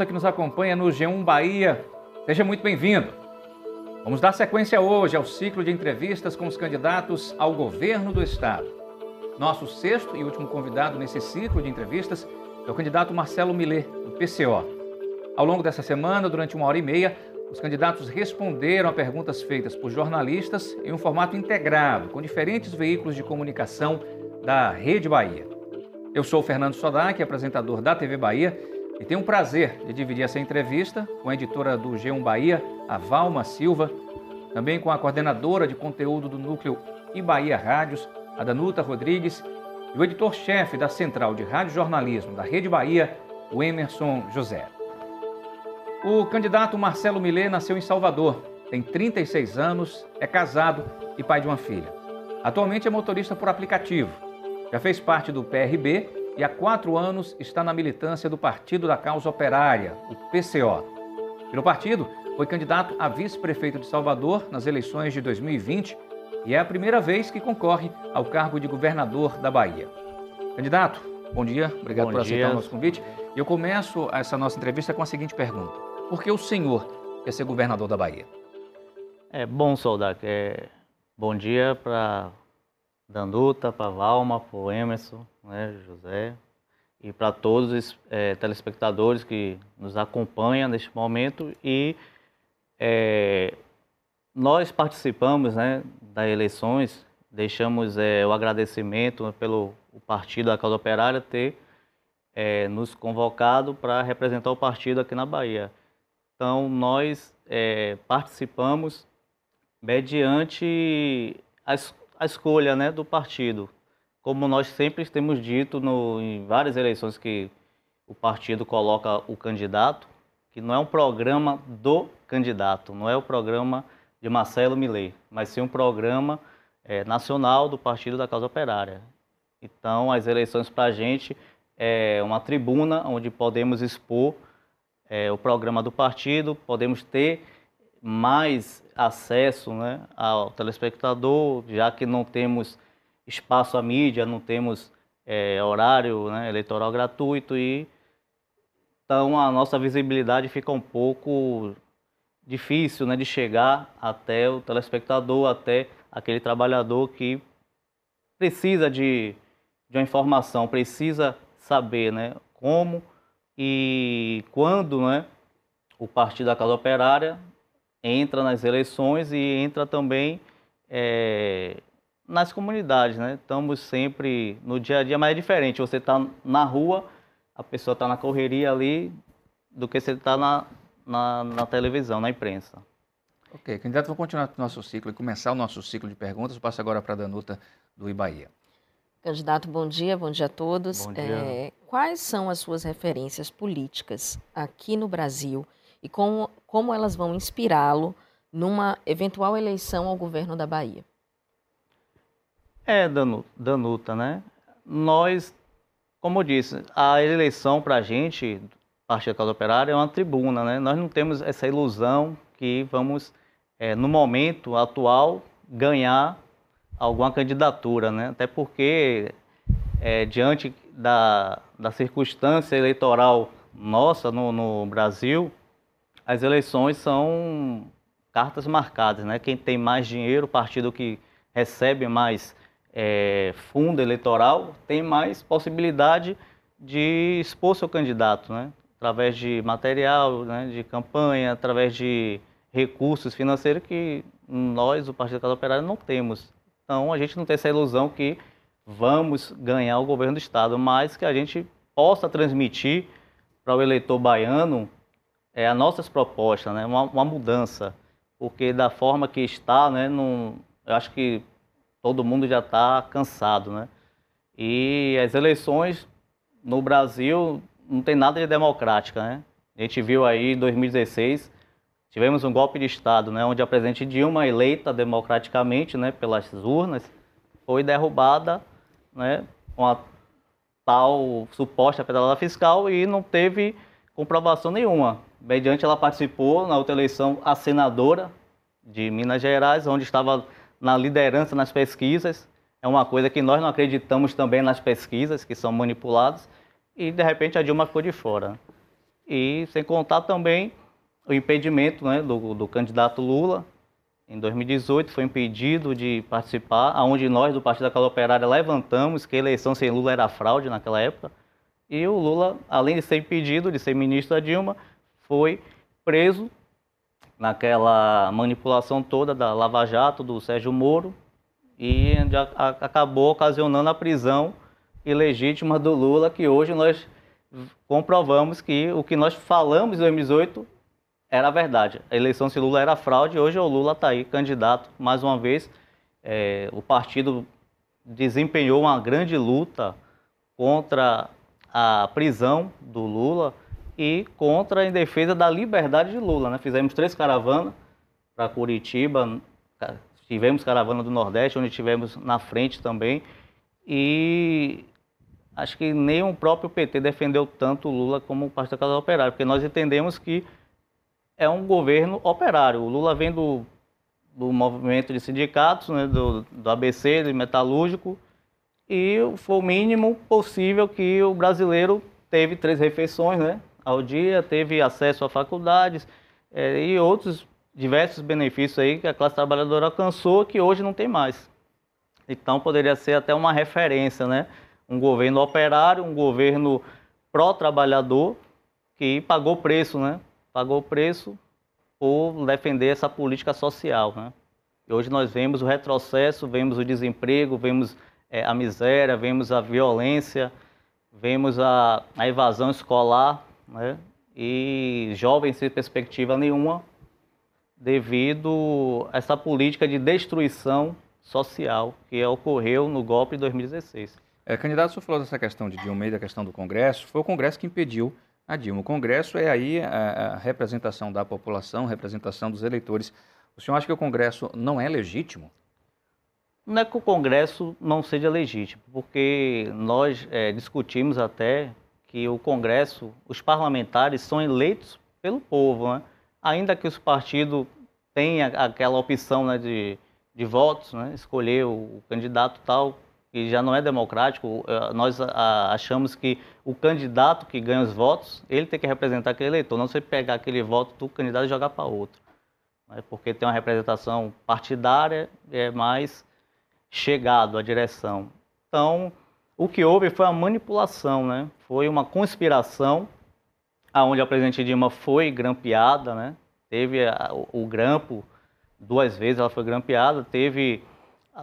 internauta que nos acompanha no G1 Bahia. Seja muito bem-vindo. Vamos dar sequência hoje ao ciclo de entrevistas com os candidatos ao governo do estado. Nosso sexto e último convidado nesse ciclo de entrevistas é o candidato Marcelo Millet, do PCO. Ao longo dessa semana, durante uma hora e meia, os candidatos responderam a perguntas feitas por jornalistas em um formato integrado, com diferentes veículos de comunicação da Rede Bahia. Eu sou o Fernando Sodac, apresentador da TV Bahia, e tenho o prazer de dividir essa entrevista com a editora do G1 Bahia, a Valma Silva, também com a coordenadora de conteúdo do núcleo e Bahia Rádios, a Danuta Rodrigues, e o editor-chefe da Central de Rádio Jornalismo da Rede Bahia, o Emerson José. O candidato Marcelo Millet nasceu em Salvador, tem 36 anos, é casado e pai de uma filha. Atualmente é motorista por aplicativo já fez parte do PRB e há quatro anos está na militância do Partido da Causa Operária, o PCO. Pelo partido, foi candidato a vice-prefeito de Salvador nas eleições de 2020 e é a primeira vez que concorre ao cargo de governador da Bahia. Candidato, bom dia, obrigado bom por aceitar dia. o nosso convite. E eu começo essa nossa entrevista com a seguinte pergunta: Por que o senhor quer ser governador da Bahia? É bom, Soldac. É... Bom dia para Danduta, para Valma, para o Emerson, né, José, e para todos os é, telespectadores que nos acompanham neste momento. E é, nós participamos né, das eleições, deixamos é, o agradecimento pelo o Partido da Causa Operária ter nos convocado para representar o partido aqui na Bahia. Então, nós participamos mediante as a escolha né, do partido. Como nós sempre temos dito no, em várias eleições que o partido coloca o candidato, que não é um programa do candidato, não é o programa de Marcelo Millet, mas sim um programa é, nacional do Partido da Causa Operária. Então, as eleições para a gente é uma tribuna onde podemos expor é, o programa do partido, podemos ter mais acesso né, ao telespectador, já que não temos espaço à mídia, não temos é, horário né, eleitoral gratuito e então a nossa visibilidade fica um pouco difícil né, de chegar até o telespectador, até aquele trabalhador que precisa de, de uma informação, precisa saber né, como e quando né, o Partido da Casa Operária entra nas eleições e entra também é, nas comunidades, né? Estamos sempre no dia a dia, mas é diferente. Você está na rua, a pessoa está na correria ali, do que você está na, na, na, televisão, na imprensa. Ok, candidato, vamos continuar o nosso ciclo e começar o nosso ciclo de perguntas. Eu passo agora para a Danuta do Ibaía. Candidato, bom dia, bom dia a todos. Bom dia. É, quais são as suas referências políticas aqui no Brasil e como, como elas vão inspirá-lo numa eventual eleição ao governo da Bahia. É, Danuta, né? Nós, como eu disse, a eleição para a gente, Partido da Causa Operária, é uma tribuna, né? Nós não temos essa ilusão que vamos, é, no momento atual, ganhar alguma candidatura, né? Até porque, é, diante da, da circunstância eleitoral nossa no, no Brasil, as eleições são cartas marcadas, né? Quem tem mais dinheiro, o partido que recebe mais é, fundo eleitoral, tem mais possibilidade de expor seu candidato, né? Através de material, né? de campanha, através de recursos financeiros que nós, o Partido Casa Operária, não temos. Então, a gente não tem essa ilusão que vamos ganhar o governo do Estado, mas que a gente possa transmitir para o eleitor baiano é, as nossas propostas, né, uma, uma, mudança, porque da forma que está, né, não, eu acho que todo mundo já está cansado, né? E as eleições no Brasil não tem nada de democrática, né? A gente viu aí em 2016 tivemos um golpe de Estado, né, onde a presidente Dilma, eleita democraticamente, né, pelas urnas, foi derrubada, né, com a tal suposta pedalada fiscal e não teve comprovação nenhuma mediante ela participou na outra eleição a senadora de Minas Gerais, onde estava na liderança nas pesquisas. É uma coisa que nós não acreditamos também nas pesquisas que são manipuladas. e de repente a Dilma ficou de fora. E sem contar também o impedimento né, do, do candidato Lula, em 2018 foi impedido de participar, aonde nós do Partido da Causa Operária levantamos que a eleição sem Lula era fraude naquela época. E o Lula, além de ser impedido de ser ministro da Dilma, foi preso naquela manipulação toda da Lava Jato, do Sérgio Moro, e acabou ocasionando a prisão ilegítima do Lula, que hoje nós comprovamos que o que nós falamos em 2018 era verdade. A eleição se Lula era fraude, hoje o Lula está aí, candidato, mais uma vez. É, o partido desempenhou uma grande luta contra a prisão do Lula e contra em defesa da liberdade de Lula. Né? Fizemos três caravanas para Curitiba, tivemos caravana do Nordeste, onde tivemos na frente também, e acho que nem o próprio PT defendeu tanto Lula como o Partido da Casa Operária, porque nós entendemos que é um governo operário. O Lula vem do, do movimento de sindicatos, né, do, do ABC, do metalúrgico, e foi o mínimo possível que o brasileiro teve três refeições né, ao dia, teve acesso a faculdades é, e outros diversos benefícios aí que a classe trabalhadora alcançou que hoje não tem mais. Então poderia ser até uma referência, né? Um governo operário, um governo pró-trabalhador que pagou preço, né? pagou o preço por defender essa política social. Né? E hoje nós vemos o retrocesso, vemos o desemprego, vemos é, a miséria, vemos a violência, vemos a, a evasão escolar, né? e jovens sem perspectiva nenhuma devido a essa política de destruição social que ocorreu no golpe de 2016. É, candidato, o senhor falou dessa questão de Dilma e da questão do Congresso. Foi o Congresso que impediu a Dilma. O Congresso é aí a, a representação da população, representação dos eleitores. O senhor acha que o Congresso não é legítimo? Não é que o Congresso não seja legítimo, porque nós é, discutimos até que o Congresso, os parlamentares são eleitos pelo povo, né? ainda que os partidos tenham aquela opção né, de, de votos, né? escolher o candidato tal, que já não é democrático, eh, nós achamos que o candidato que ganha os votos, ele tem que representar aquele eleitor, não você pegar aquele voto do candidato e jogar para outro. Né? Porque tem uma representação partidária é mais chegado à direção. Então, o que houve foi uma manipulação, né? foi uma conspiração, aonde a presidente Dilma foi grampeada, né? teve a, o, o grampo, duas vezes ela foi grampeada, teve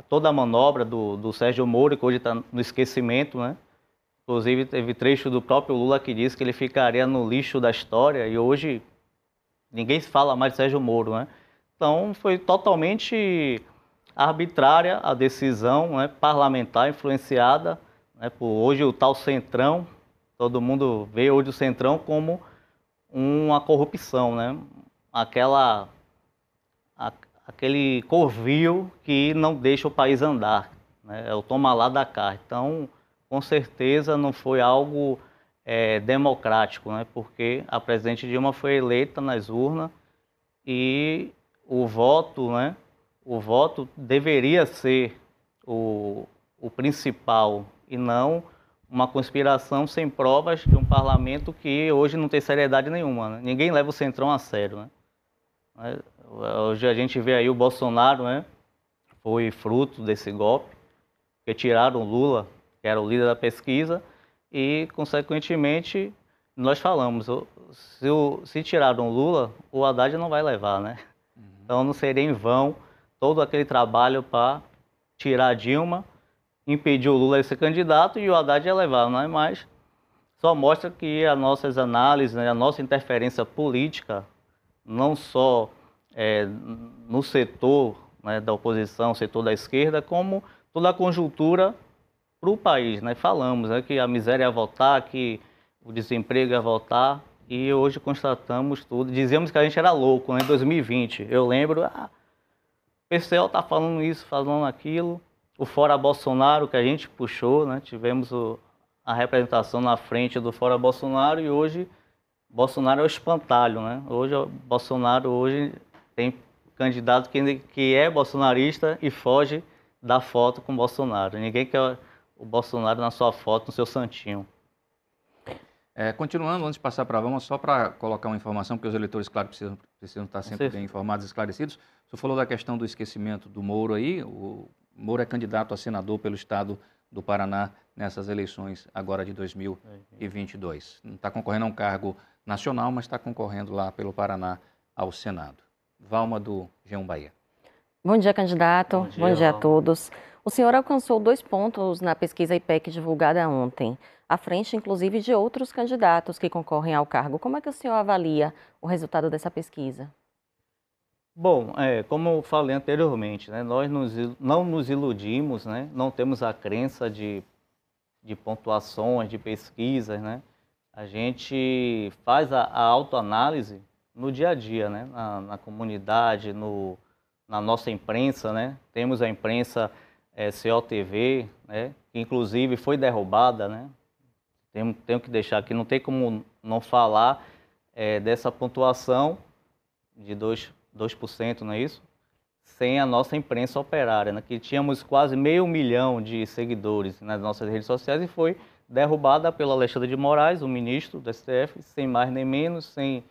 toda a manobra do, do Sérgio Moro, que hoje está no esquecimento, né? Inclusive, teve trecho do próprio Lula que disse que ele ficaria no lixo da história e hoje ninguém se fala mais de Sérgio Moro, né? Então, foi totalmente arbitrária a decisão né, parlamentar influenciada né, hoje o tal Centrão. Todo mundo vê hoje o Centrão como uma corrupção, né? Aquela aquele corvio que não deixa o país andar, né? é o toma lá da cá. Então, com certeza não foi algo é, democrático, né? porque a presidente Dilma foi eleita nas urnas e o voto, né? o voto deveria ser o, o principal e não uma conspiração sem provas de um parlamento que hoje não tem seriedade nenhuma. Né? Ninguém leva o Centrão a sério. Né? Hoje a gente vê aí o Bolsonaro, né? Foi fruto desse golpe, que tiraram o Lula, que era o líder da pesquisa, e, consequentemente, nós falamos, se, o, se tiraram o Lula, o Haddad não vai levar, né? Uhum. Então não seria em vão todo aquele trabalho para tirar a Dilma, impedir o Lula de ser candidato e o Haddad ia levar, é mais. Só mostra que as nossas análises, né, a nossa interferência política, não só é, no setor né, da oposição, setor da esquerda, como toda a conjuntura para o país. Né? Falamos né, que a miséria ia voltar, que o desemprego ia voltar, e hoje constatamos tudo. Dizíamos que a gente era louco né, em 2020. Eu lembro, ah, o PCL está falando isso, falando aquilo. O Fora Bolsonaro que a gente puxou, né? tivemos o, a representação na frente do Fora Bolsonaro e hoje Bolsonaro é o espantalho, né? Hoje Bolsonaro hoje tem candidato que, que é bolsonarista e foge da foto com Bolsonaro. Ninguém quer o Bolsonaro na sua foto, no seu santinho. É, continuando, antes de passar para a Vama, só para colocar uma informação, porque os eleitores, claro, precisam, precisam estar sempre bem informados e esclarecidos. O senhor falou da questão do esquecimento do Moro aí. O Moro é candidato a senador pelo estado do Paraná nessas eleições agora de 2022. Não está concorrendo a um cargo nacional, mas está concorrendo lá pelo Paraná ao Senado. Valma do G1 Bahia. Bom dia, candidato. Bom dia, Bom dia a todos. O senhor alcançou dois pontos na pesquisa IPEC divulgada ontem, à frente, inclusive, de outros candidatos que concorrem ao cargo. Como é que o senhor avalia o resultado dessa pesquisa? Bom, é, como eu falei anteriormente, né, nós nos, não nos iludimos, né, não temos a crença de, de pontuações, de pesquisas. Né, a gente faz a, a autoanálise no dia a dia, né, na, na comunidade, no, na nossa imprensa. Né, temos a imprensa é, COTV, né, que inclusive foi derrubada. Né, tenho, tenho que deixar aqui, não tem como não falar é, dessa pontuação de dois 2%, não é isso? Sem a nossa imprensa operária, né? que tínhamos quase meio milhão de seguidores nas nossas redes sociais e foi derrubada pelo Alexandre de Moraes, o ministro do STF, sem mais nem menos, sem,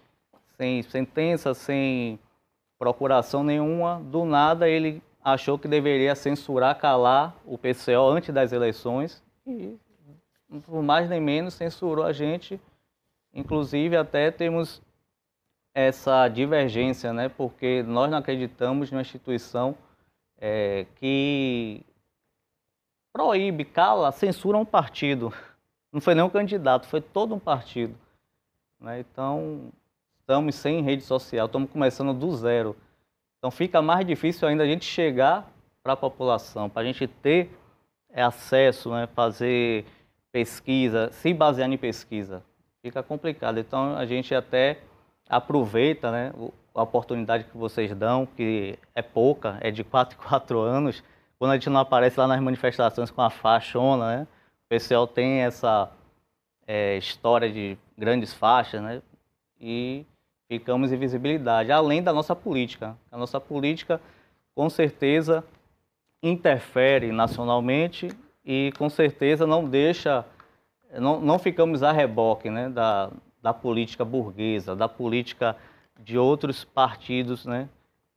sem sentença, sem procuração nenhuma. Do nada ele achou que deveria censurar, calar o PCO antes das eleições e, por mais nem menos, censurou a gente. Inclusive, até temos essa divergência, né? porque nós não acreditamos numa instituição é, que proíbe, cala, censura um partido. Não foi nem um candidato, foi todo um partido. Né? Então, estamos sem rede social, estamos começando do zero. Então, fica mais difícil ainda a gente chegar para a população, para a gente ter acesso, né? fazer pesquisa, se basear em pesquisa. Fica complicado. Então, a gente até aproveita né, a oportunidade que vocês dão, que é pouca, é de 4 em 4 anos, quando a gente não aparece lá nas manifestações com a faixona, né? O pessoal tem essa é, história de grandes faixas, né? E ficamos em visibilidade, além da nossa política. A nossa política, com certeza, interfere nacionalmente e, com certeza, não deixa, não, não ficamos a reboque né, da, da política burguesa, da política de outros partidos né,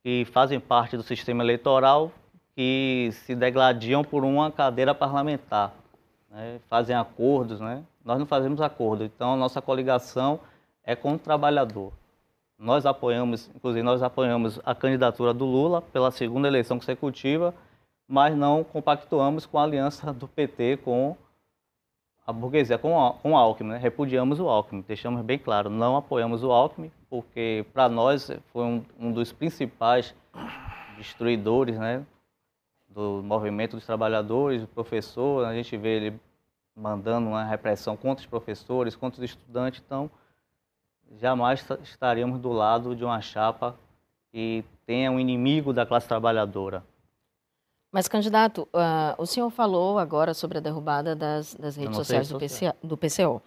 que fazem parte do sistema eleitoral, que se degladiam por uma cadeira parlamentar, né, fazem acordos. Né? Nós não fazemos acordo, então nossa coligação é com o trabalhador. Nós apoiamos, inclusive nós apoiamos a candidatura do Lula pela segunda eleição consecutiva, mas não compactuamos com a aliança do PT com a burguesia com, com o Alckmin, né? repudiamos o Alckmin, deixamos bem claro, não apoiamos o Alckmin, porque para nós foi um, um, dos principais destruidores né? do movimento dos trabalhadores, do professor, a gente vê ele mandando uma repressão contra os professores, contra os estudantes, então jamais estaríamos do lado de uma chapa que tenha um inimigo da classe trabalhadora. Mas, candidato, uh, o senhor falou agora sobre a derrubada das, das redes sociais do, PC, do PCO.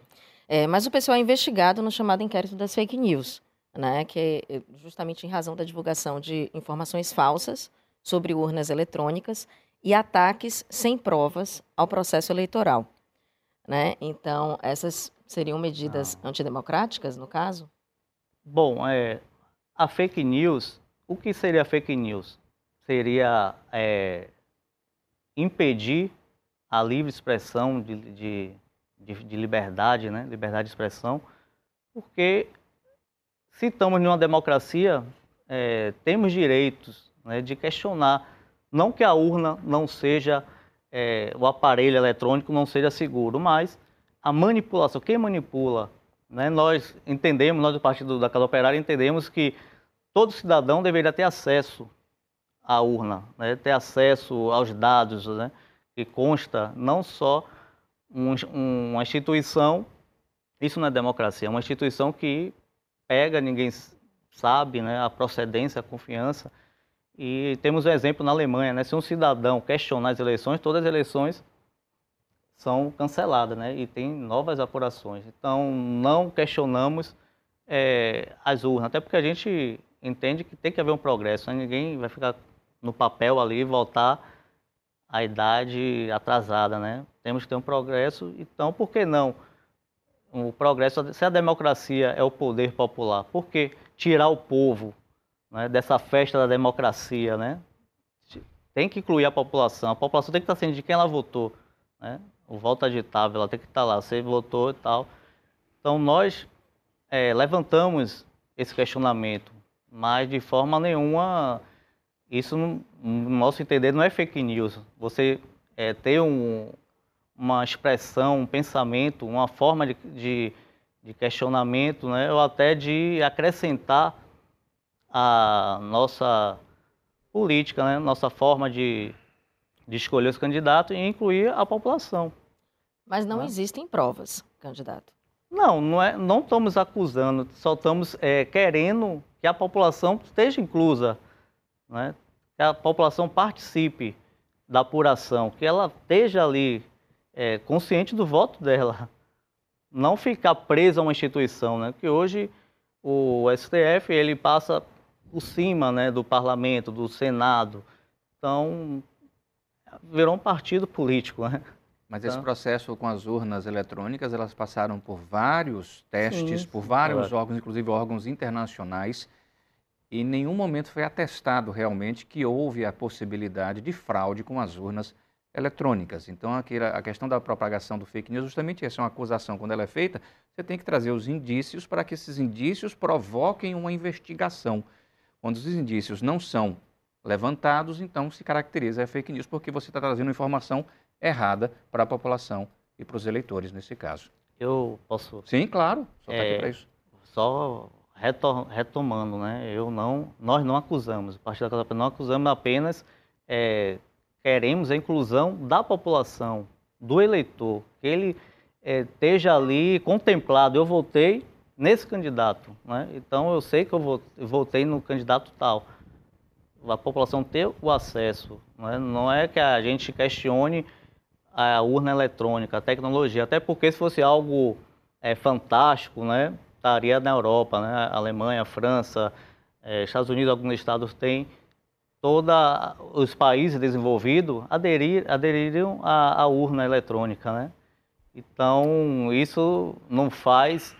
É, mas o PCO é investigado no chamado inquérito das fake news, né, que é justamente em razão da divulgação de informações falsas sobre urnas eletrônicas e ataques sem provas ao processo eleitoral. Né? Então, essas seriam medidas ah. antidemocráticas, no caso? Bom, é, a fake news, o que seria fake news? Seria é, impedir a livre expressão de, de, de, de liberdade, né? liberdade de expressão, porque se estamos numa democracia, é, temos direitos né, de questionar, não que a urna não seja, é, o aparelho eletrônico não seja seguro, mas a manipulação, quem manipula, né, nós entendemos, nós do Partido da Casa Operária entendemos que todo cidadão deveria ter acesso a urna, né? ter acesso aos dados, né? que consta não só um, uma instituição, isso não é democracia, é uma instituição que pega, ninguém sabe né? a procedência, a confiança. E temos um exemplo na Alemanha, né? se um cidadão questionar as eleições, todas as eleições são canceladas né? e tem novas apurações. Então, não questionamos é, as urnas, até porque a gente entende que tem que haver um progresso, né? ninguém vai ficar no papel ali voltar à idade atrasada, né? Temos que ter um progresso, então por que não o progresso, se a democracia é o poder popular, por que tirar o povo né, dessa festa da democracia, né? Tem que incluir a população, a população tem que estar ciente de quem ela votou, né? O voto agitável, ela tem que estar lá, você votou e tal. Então nós é, levantamos esse questionamento, mas de forma nenhuma, isso no, no nosso entender não é fake news. Você é, ter um, uma expressão, um pensamento, uma forma de, de, de questionamento, né, ou até de acrescentar a nossa política, né, nossa forma de, de escolher os candidatos e incluir a população. Mas não né? existem provas, candidato. Não, não, é, não estamos acusando, só estamos é, querendo que a população esteja inclusa, né? Que a população participe da apuração, que ela esteja ali é, consciente do voto dela, não ficar presa a uma instituição, né? Que hoje o STF ele passa por cima, né, do Parlamento, do Senado, então virou um partido político, né? Mas esse então processo com as urnas eletrônicas, elas passaram por vários testes, Sim, por vários claro. órgãos, inclusive órgãos internacionais, em nenhum momento foi atestado realmente que houve a possibilidade de fraude com as urnas eletrônicas. Então, a questão da propagação do fake news, justamente essa é uma acusação. Quando ela é feita, você tem que trazer os indícios para que esses indícios provoquem uma investigação. Quando os indícios não são levantados, então se caracteriza a fake news, porque você está trazendo informação errada para a população e para os eleitores, nesse caso. Eu posso... Sim, claro, só está é, aqui para isso. Só retomando, né? Eu não, nós não acusamos, o Partido da Casa não acusamos apenas, é, queremos a inclusão da população, do eleitor, que ele é, esteja ali contemplado. Eu votei nesse candidato, né? Então eu sei que eu votei no candidato tal. A população ter o acesso, né? não é que a gente questione a urna eletrônica, a tecnologia, até porque se fosse algo é, fantástico, né? Estaria na Europa, né? Alemanha, França, eh, Estados Unidos, alguns estados têm, todos os países desenvolvidos aderir, aderiram à, à, urna eletrônica, né? Então, isso não faz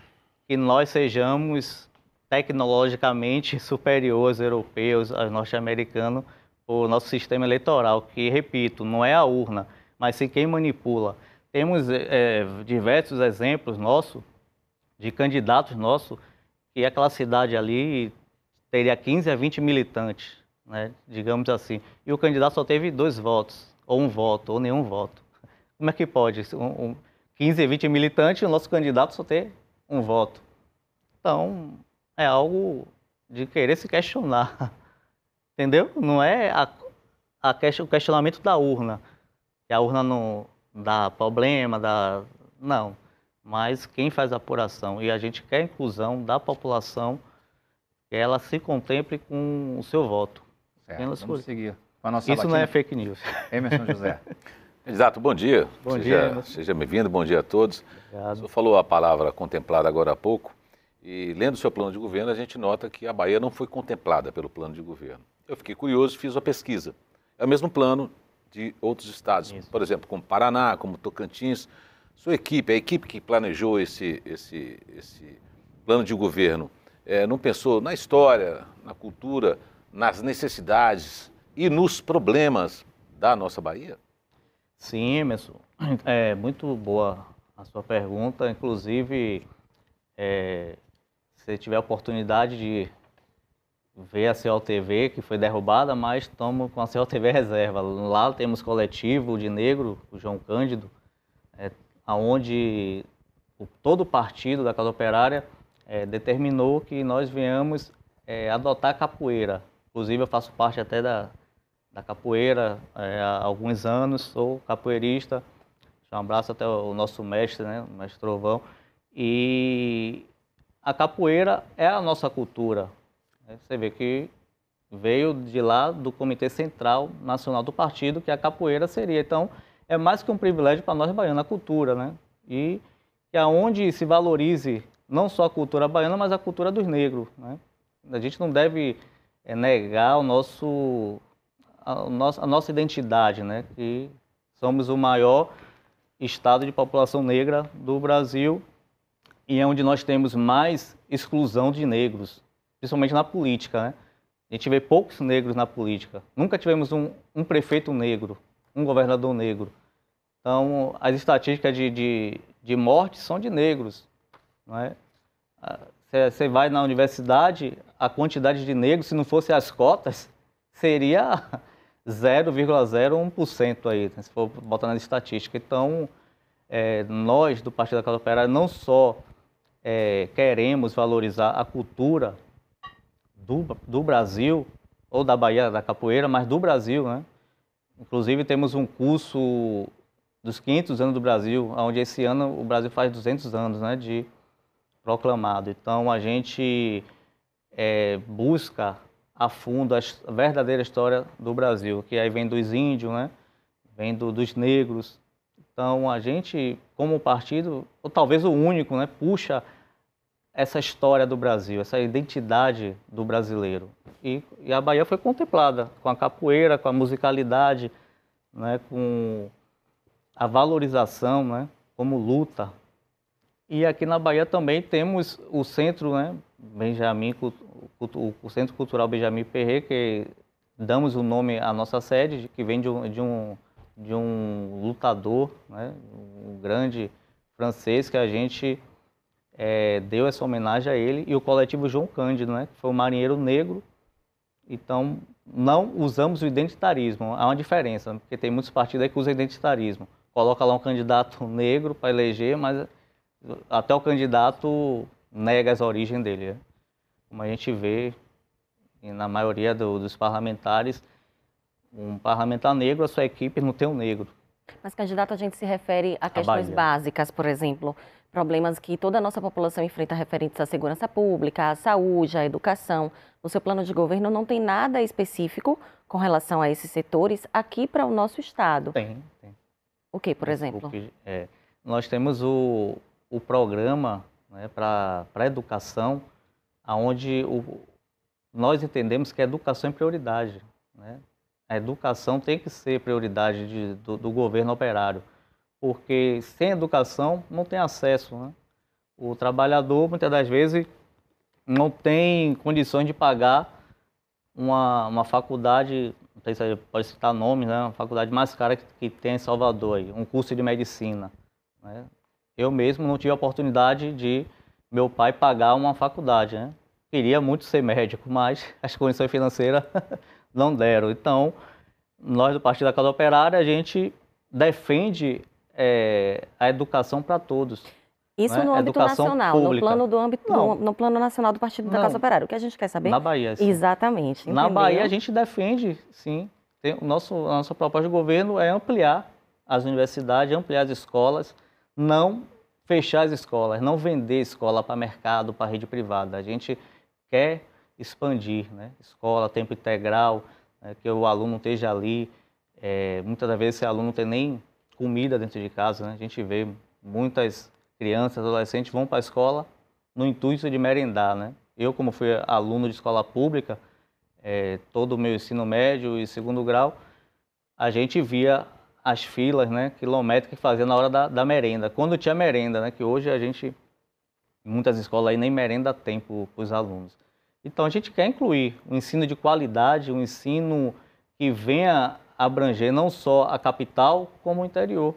que nós sejamos tecnologicamente superiores aos europeus, aos norte-americanos, o nosso sistema eleitoral, que, repito, não é a urna, mas sim quem manipula. Temos é, diversos exemplos nossos de candidatos nossos, que aquela cidade ali teria 15 a 20 militantes, né, digamos assim. E o candidato só teve dois votos, ou um voto, ou nenhum voto. Como é que pode? Um, um 15 a 20 militantes e o nosso candidato só ter um voto. Então, é algo de querer se questionar. Entendeu? Não é a, a, o questionamento da urna. Que a urna não dá problema, dá. Não mas quem faz a apuração e a gente quer a inclusão da população, que ela se contemple com o seu voto. Certo, vamos seguir. Isso não é fake news. Emerson José. Exato, bom dia. Bom seja, dia. Emerson. Seja bem-vindo, bom dia a todos. Obrigado. O senhor falou a palavra contemplada agora há pouco, e lendo o seu plano de governo, a gente nota que a Bahia não foi contemplada pelo plano de governo. Eu fiquei curioso e fiz uma pesquisa. É o mesmo plano de outros estados, Isso. por exemplo, como Paraná, como Tocantins, sua equipe, a equipe que planejou esse, esse, esse plano de governo, é, não pensou na história, na cultura, nas necessidades e nos problemas da nossa Bahia? Sim, Emerson. É muito boa a sua pergunta. Inclusive, é, se tiver a oportunidade de ver a COTV, que foi derrubada, mas estamos com a COTV reserva. Lá temos coletivo de negro, o João Cândido, aonde todo o partido da Casa Operária é, determinou que nós venhamos é, adotar a capoeira. Inclusive, eu faço parte até da, da capoeira é, há alguns anos, sou capoeirista. Um abraço até o nosso mestre, né, o mestre Trovão. E a capoeira é a nossa cultura. Você vê que veio de lá do Comitê Central Nacional do Partido, que a capoeira seria. Então, é mais que um privilégio para nós baianos, a cultura, né? E que aonde se valorize não só a cultura baiana, mas a cultura dos negros, né? A gente não deve é, negar o nosso, a, nossa, a nossa identidade, né? Que somos o maior estado de população negra do Brasil e é onde nós temos mais exclusão de negros, principalmente na política, né? A gente vê poucos negros na política. Nunca tivemos um, um prefeito negro, um governador negro. Então, as estatísticas de, de, de morte são de negros. Não é? Você vai na universidade, a quantidade de negros, se não fosse as cotas, seria 0,01% aí, né, se for botar na estatística. Então, é, nós do Partido da Casa Operária não só é, queremos valorizar a cultura do, do Brasil, ou da Bahia da Capoeira, mas do Brasil, né? Inclusive temos um curso dos 500 anos do Brasil, onde esse ano o Brasil faz 200 anos, né, de proclamado. Então a gente é, busca a fundo a verdadeira história do Brasil, que aí vem dos índios, né, vem do, dos negros. Então a gente, como partido, ou talvez o único, né, puxa essa história do Brasil, essa identidade do brasileiro. E, e, a Bahia foi contemplada com a capoeira, com a musicalidade, né, com a valorização, né, como luta. E aqui na Bahia também temos o centro, né, Benjamin, o, Centro Cultural Benjamin Perret, que damos o nome à nossa sede, que vem de um, de um, de um lutador, né, um grande francês que a gente é, deu essa homenagem a ele e o coletivo João Cândido, né, que foi um marinheiro negro. Então, não usamos o identitarismo. Há uma diferença, porque tem muitos partidos aí que usam identitarismo. Coloca lá um candidato negro para eleger, mas até o candidato nega as origens dele. Né? Como a gente vê na maioria do, dos parlamentares, um parlamentar negro, a sua equipe não tem um negro. Mas, candidato, a gente se refere a questões a básicas, por exemplo, problemas que toda a nossa população enfrenta referentes à segurança pública, à saúde, à educação. No seu plano de governo não tem nada específico com relação a esses setores aqui para o nosso estado. Tem, tem. O que, por exemplo? É, nós temos o, o programa né, para a educação, onde nós entendemos que a educação é prioridade. Né? A educação tem que ser prioridade de, do, do, governo operário, porque sem educação não tem acesso. Né? O trabalhador, muitas das vezes, não tem condições de pagar uma, uma faculdade, não sei se pode citar nome, né? uma faculdade mais cara que, que tem em Salvador, aí, um curso de medicina. Né? Eu mesmo não tive a oportunidade de meu pai pagar uma faculdade. Né? Queria muito ser médico, mas as condições financeiras não deram. Então, nós do Partido da Casa Operária, a gente defende é, a educação para todos. Isso no âmbito educação nacional, no plano, do âmbito, no, no, plano nacional do Partido da Casa Operária. O que a gente quer saber? Na Bahia. Sim. Exatamente. Entendeu? Na Bahia a gente defende, sim. Tem, o nosso, a nossa proposta de governo é ampliar as universidades, ampliar as escolas, não fechar as escolas, não vender escola para mercado, para rede privada. A gente quer expandir, né? Escola, tempo integral, né? que o aluno esteja ali. É, muitas das vezes esse aluno não tem nem comida dentro de casa, né? A gente vê muitas crianças, adolescentes vão para a escola no intuito de merendar, né? Eu, como fui aluno de escola pública, é, todo o meu ensino médio e segundo grau, a gente via as filas, né, quilométricas que fazia na hora da, da merenda. Quando tinha merenda, né, que hoje a gente, muitas escolas aí, nem merenda tem para os alunos. Então, a gente quer incluir um ensino de qualidade, um ensino que venha abranger não só a capital, como o interior.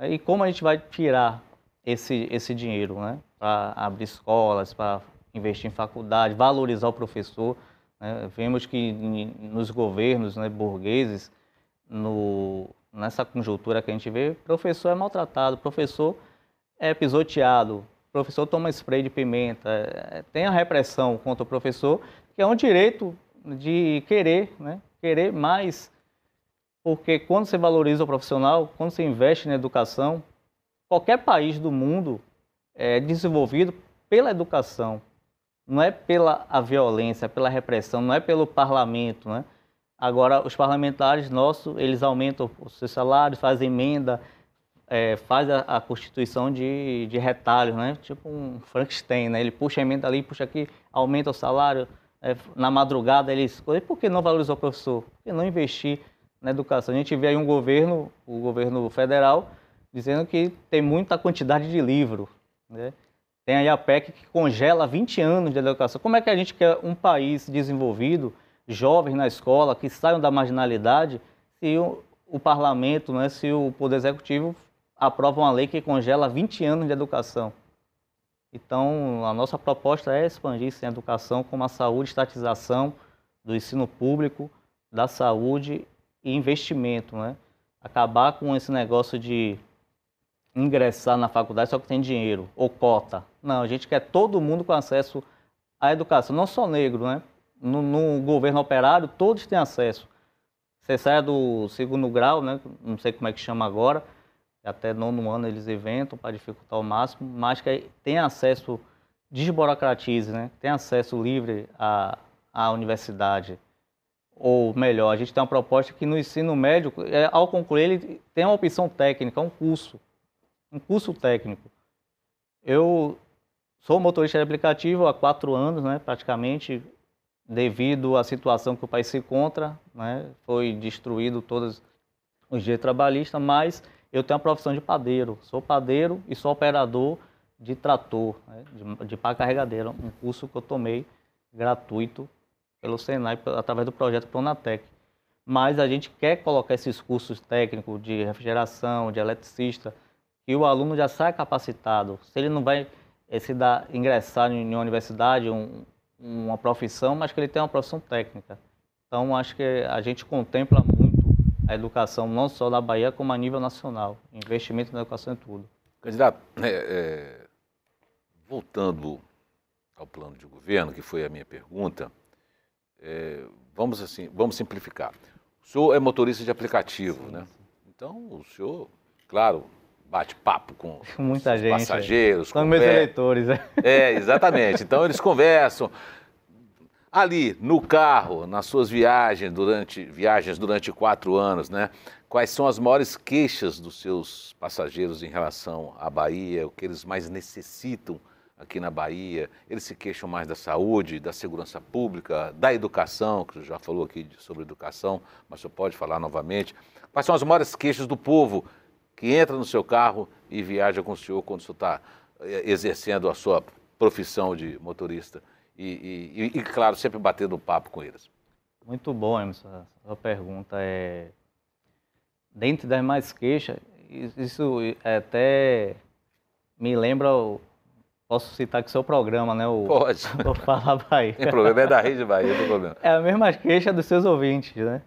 E como a gente vai tirar esse, esse dinheiro, né? Para abrir escolas, para investir em faculdade, valorizar o professor. Né? Vemos que nos governos né, burgueses, no, nessa conjuntura que a gente vê, professor é maltratado, professor é pisoteado, professor toma spray de pimenta, é, tem a repressão contra o professor, que é um direito de querer, né? querer mais, porque quando você valoriza o profissional, quando você investe na educação, qualquer país do mundo é desenvolvido pela educação, não é pela a violência, pela repressão, não é pelo parlamento, né? Agora, os parlamentares nossos, eles aumentam os seus salários, fazem emenda, é, faz a, a, constituição de, de retalhos, né? Tipo um Frankenstein, né? Ele puxa a emenda ali, puxa aqui, aumenta o salário. É, na madrugada, eles... Por que não valorizou o professor? Por que não investir na educação? A gente vê aí um governo, o governo federal, dizendo que tem muita quantidade de livro. Né? Tem aí a PEC que congela 20 anos de educação. Como é que a gente quer um país desenvolvido, jovens na escola, que saiam da marginalidade, se o, o parlamento, né, se o Poder Executivo aprova uma lei que congela 20 anos de educação? Então, a nossa proposta é expandir a educação como a saúde, estatização do ensino público, da saúde e investimento, né? Acabar com esse negócio de ingressar na faculdade só que tem dinheiro, ou cota. Não, a gente quer todo mundo com acesso à educação, não só negro, né? No, no governo operário, todos têm acesso. Você sai do segundo grau, né? Não sei como é que chama agora, até nono ano eles inventam para dificultar ao máximo, mas que tem acesso, desburocratize, né? Tem acesso livre à, à universidade. Ou melhor, a gente tem uma proposta que no ensino médio, é, ao concluir, ele tem uma opção técnica, um curso um curso técnico. Eu sou motorista de aplicativo há quatro anos, né, praticamente, devido à situação que o país se encontra, né, foi destruído todos os direitos trabalhistas, mas eu tenho a profissão de padeiro. Sou padeiro e sou operador de trator, né, de, de pá carregadeira, um curso que eu tomei gratuito pelo Senai, através do projeto Pronatec. Mas a gente quer colocar esses cursos técnicos de refrigeração, de eletricista, que o aluno já sai capacitado. Se ele não vai eh, se dar, ingressar em uma universidade, um, uma profissão, mas que ele tem uma profissão técnica. Então, acho que a gente contempla muito a educação, não só da Bahia, como a nível nacional. Investimento na educação é tudo. Candidato, é, é, voltando ao plano de governo, que foi a minha pergunta, é, vamos assim, vamos simplificar. O senhor é motorista de aplicativo, sim, né? Sim. Então, o senhor, claro, bate-papo com Muita gente, passageiros. Com meus eleitores. É. é, exatamente. Então eles conversam. Ali, no carro, nas suas viagens durante, viagens durante quatro anos, né? Quais são as maiores queixas dos seus passageiros em relação à Bahia? O que eles mais necessitam aqui na Bahia? Eles se queixam mais da saúde, da segurança pública, da educação, que você já falou aqui sobre educação, mas você pode falar novamente. Quais são as maiores queixas do povo que entra no seu carro e viaja com o senhor quando o senhor está eh, exercendo a sua profissão de motorista. E, e, e, claro, sempre batendo papo com eles. Muito bom, Emerson. A pergunta é. Dentre das mais queixas, isso até me lembra. Posso citar que seu programa, né? O, Pode. O Fala Bahia. Tem problema, é da Rede Bahia, tem problema. É a mesma queixa dos seus ouvintes, né?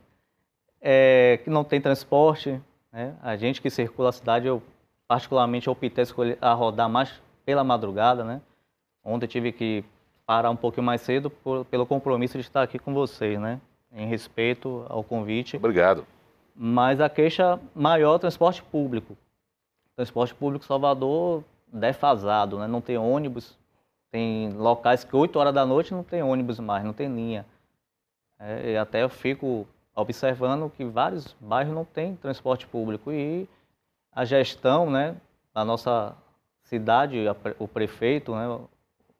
É, que não tem transporte, né? A gente que circula a cidade, eu particularmente optei a rodar mais pela madrugada. Né? Ontem tive que parar um pouquinho mais cedo por, pelo compromisso de estar aqui com vocês, né? em respeito ao convite. Obrigado. Mas a queixa maior é o transporte público. Transporte público Salvador defasado, né? não tem ônibus, tem locais que 8 horas da noite não tem ônibus mais, não tem linha. É, até eu fico observando que vários bairros não têm transporte público e a gestão, né, da nossa cidade, o prefeito, né,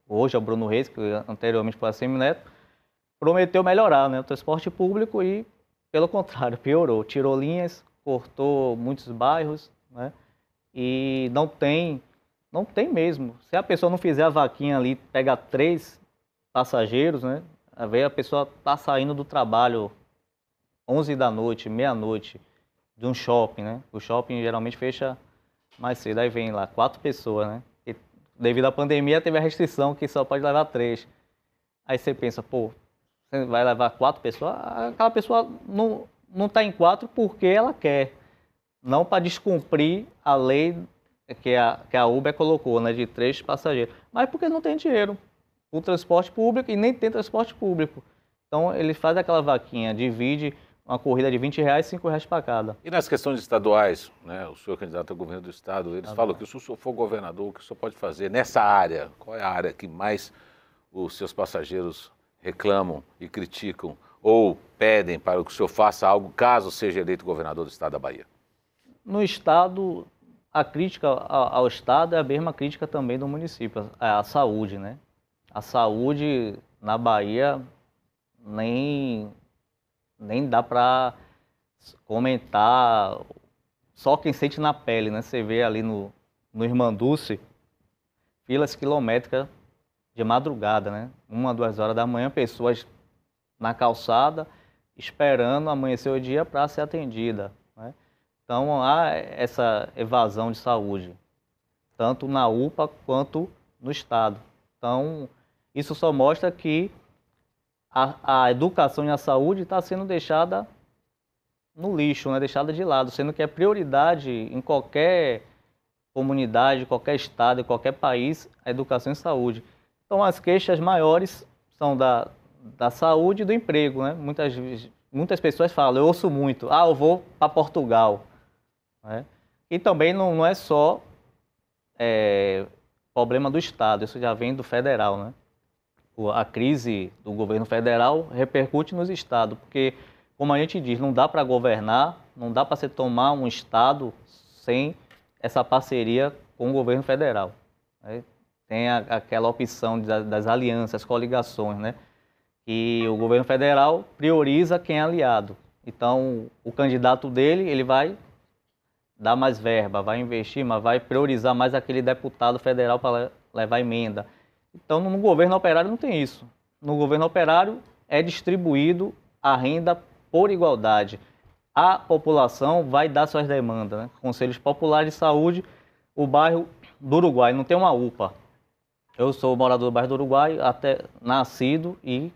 hoje é o Bruno Reis, que anteriormente foi a Semineto, prometeu melhorar né, o transporte público e, pelo contrário, piorou. Tirou linhas, cortou muitos bairros, né, e não tem, não tem mesmo. Se a pessoa não fizer a vaquinha ali, pega três passageiros, né, a pessoa está saindo do trabalho 11 da noite, meia-noite, de um shopping, né? O shopping geralmente fecha mais cedo, aí vem lá quatro pessoas, né? E devido à pandemia teve a restrição que só pode levar três. Aí você pensa, pô, você vai levar quatro pessoas? Aquela pessoa não, não tá em quatro porque ela quer, não para descumprir a lei que a, que a Uber colocou, né? De três passageiros, mas porque não tem dinheiro. O transporte público e nem tem transporte público. Então ele faz aquela vaquinha, divide uma corrida de 20 reais, 5 reais para cada. E nas questões estaduais, né, o senhor candidato ao governo do estado, eles tá falam que se o senhor for governador, o que o senhor pode fazer nessa área? Qual é a área que mais os seus passageiros reclamam e criticam ou pedem para que o senhor faça algo caso seja eleito governador do estado da Bahia? No estado, a crítica ao estado é a mesma crítica também do município, a saúde, né? A saúde na Bahia nem nem dá para comentar só quem sente na pele, né? Você vê ali no, no Irmanduce, filas quilométricas de madrugada, né? Uma, duas horas da manhã, pessoas na calçada esperando amanhecer o dia para ser atendida. Então há essa evasão de saúde, tanto na UPA quanto no Estado. Então isso só mostra que a, a educação e a saúde está sendo deixada no lixo, né? deixada de lado, sendo que é prioridade em qualquer comunidade, qualquer estado, qualquer país, a educação e saúde. Então, as queixas maiores são da, da saúde e do emprego. Né? Muitas, muitas pessoas falam, eu ouço muito, ah, eu vou para Portugal. Né? E também não, não é só é, problema do Estado, isso já vem do federal. Né? A crise do governo federal repercute nos estados, porque, como a gente diz, não dá para governar, não dá para se tomar um Estado sem essa parceria com o governo federal. Né? Tem a, aquela opção de, das alianças, coligações, né? E o governo federal prioriza quem é aliado. Então, o candidato dele, ele vai dar mais verba, vai investir, mas vai priorizar mais aquele deputado federal para levar emenda. Então, no governo operário não tem isso. No governo operário é distribuído a renda por igualdade. A população vai dar suas demandas. Né? Conselhos Populares de Saúde, o bairro do Uruguai não tem uma UPA. Eu sou morador do bairro do Uruguai, até nascido e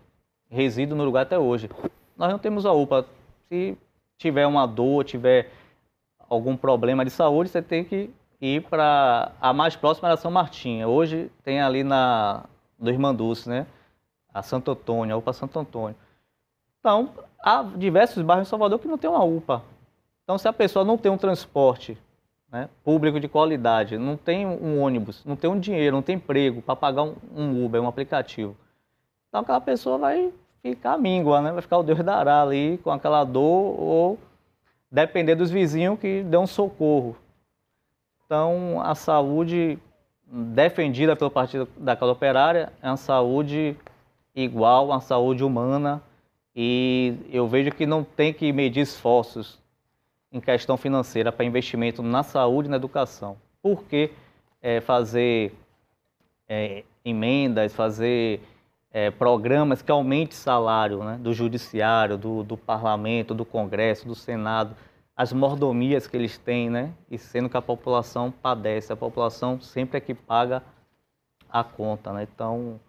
resido no Uruguai até hoje. Nós não temos a UPA. Se tiver uma dor, tiver algum problema de saúde, você tem que ir para a mais próxima era São Martinha. Hoje tem ali na do Irmanduce, né? A Santo Antônio, a UPA Santo Antônio. Então, há diversos bairros em Salvador que não tem uma UPA. Então, se a pessoa não tem um transporte né, público de qualidade, não tem um ônibus, não tem um dinheiro, não tem emprego para pagar um, um, Uber, um aplicativo. Então aquela pessoa vai ficar míngua, né? vai ficar o Deus dará ali com aquela dor ou depender dos vizinhos que dão socorro. Então a saúde defendida pelo Partido da Causa Operária é uma saúde igual, uma saúde humana e eu vejo que não tem que medir esforços em questão financeira para investimento na saúde e na educação. Por que é, fazer é, emendas, fazer é, programas que aumente salário né, do judiciário, do, do, parlamento, do congresso, do senado, as mordomias que eles têm, né, e sendo que a população padece, a população sempre é que paga a conta. Né? Então,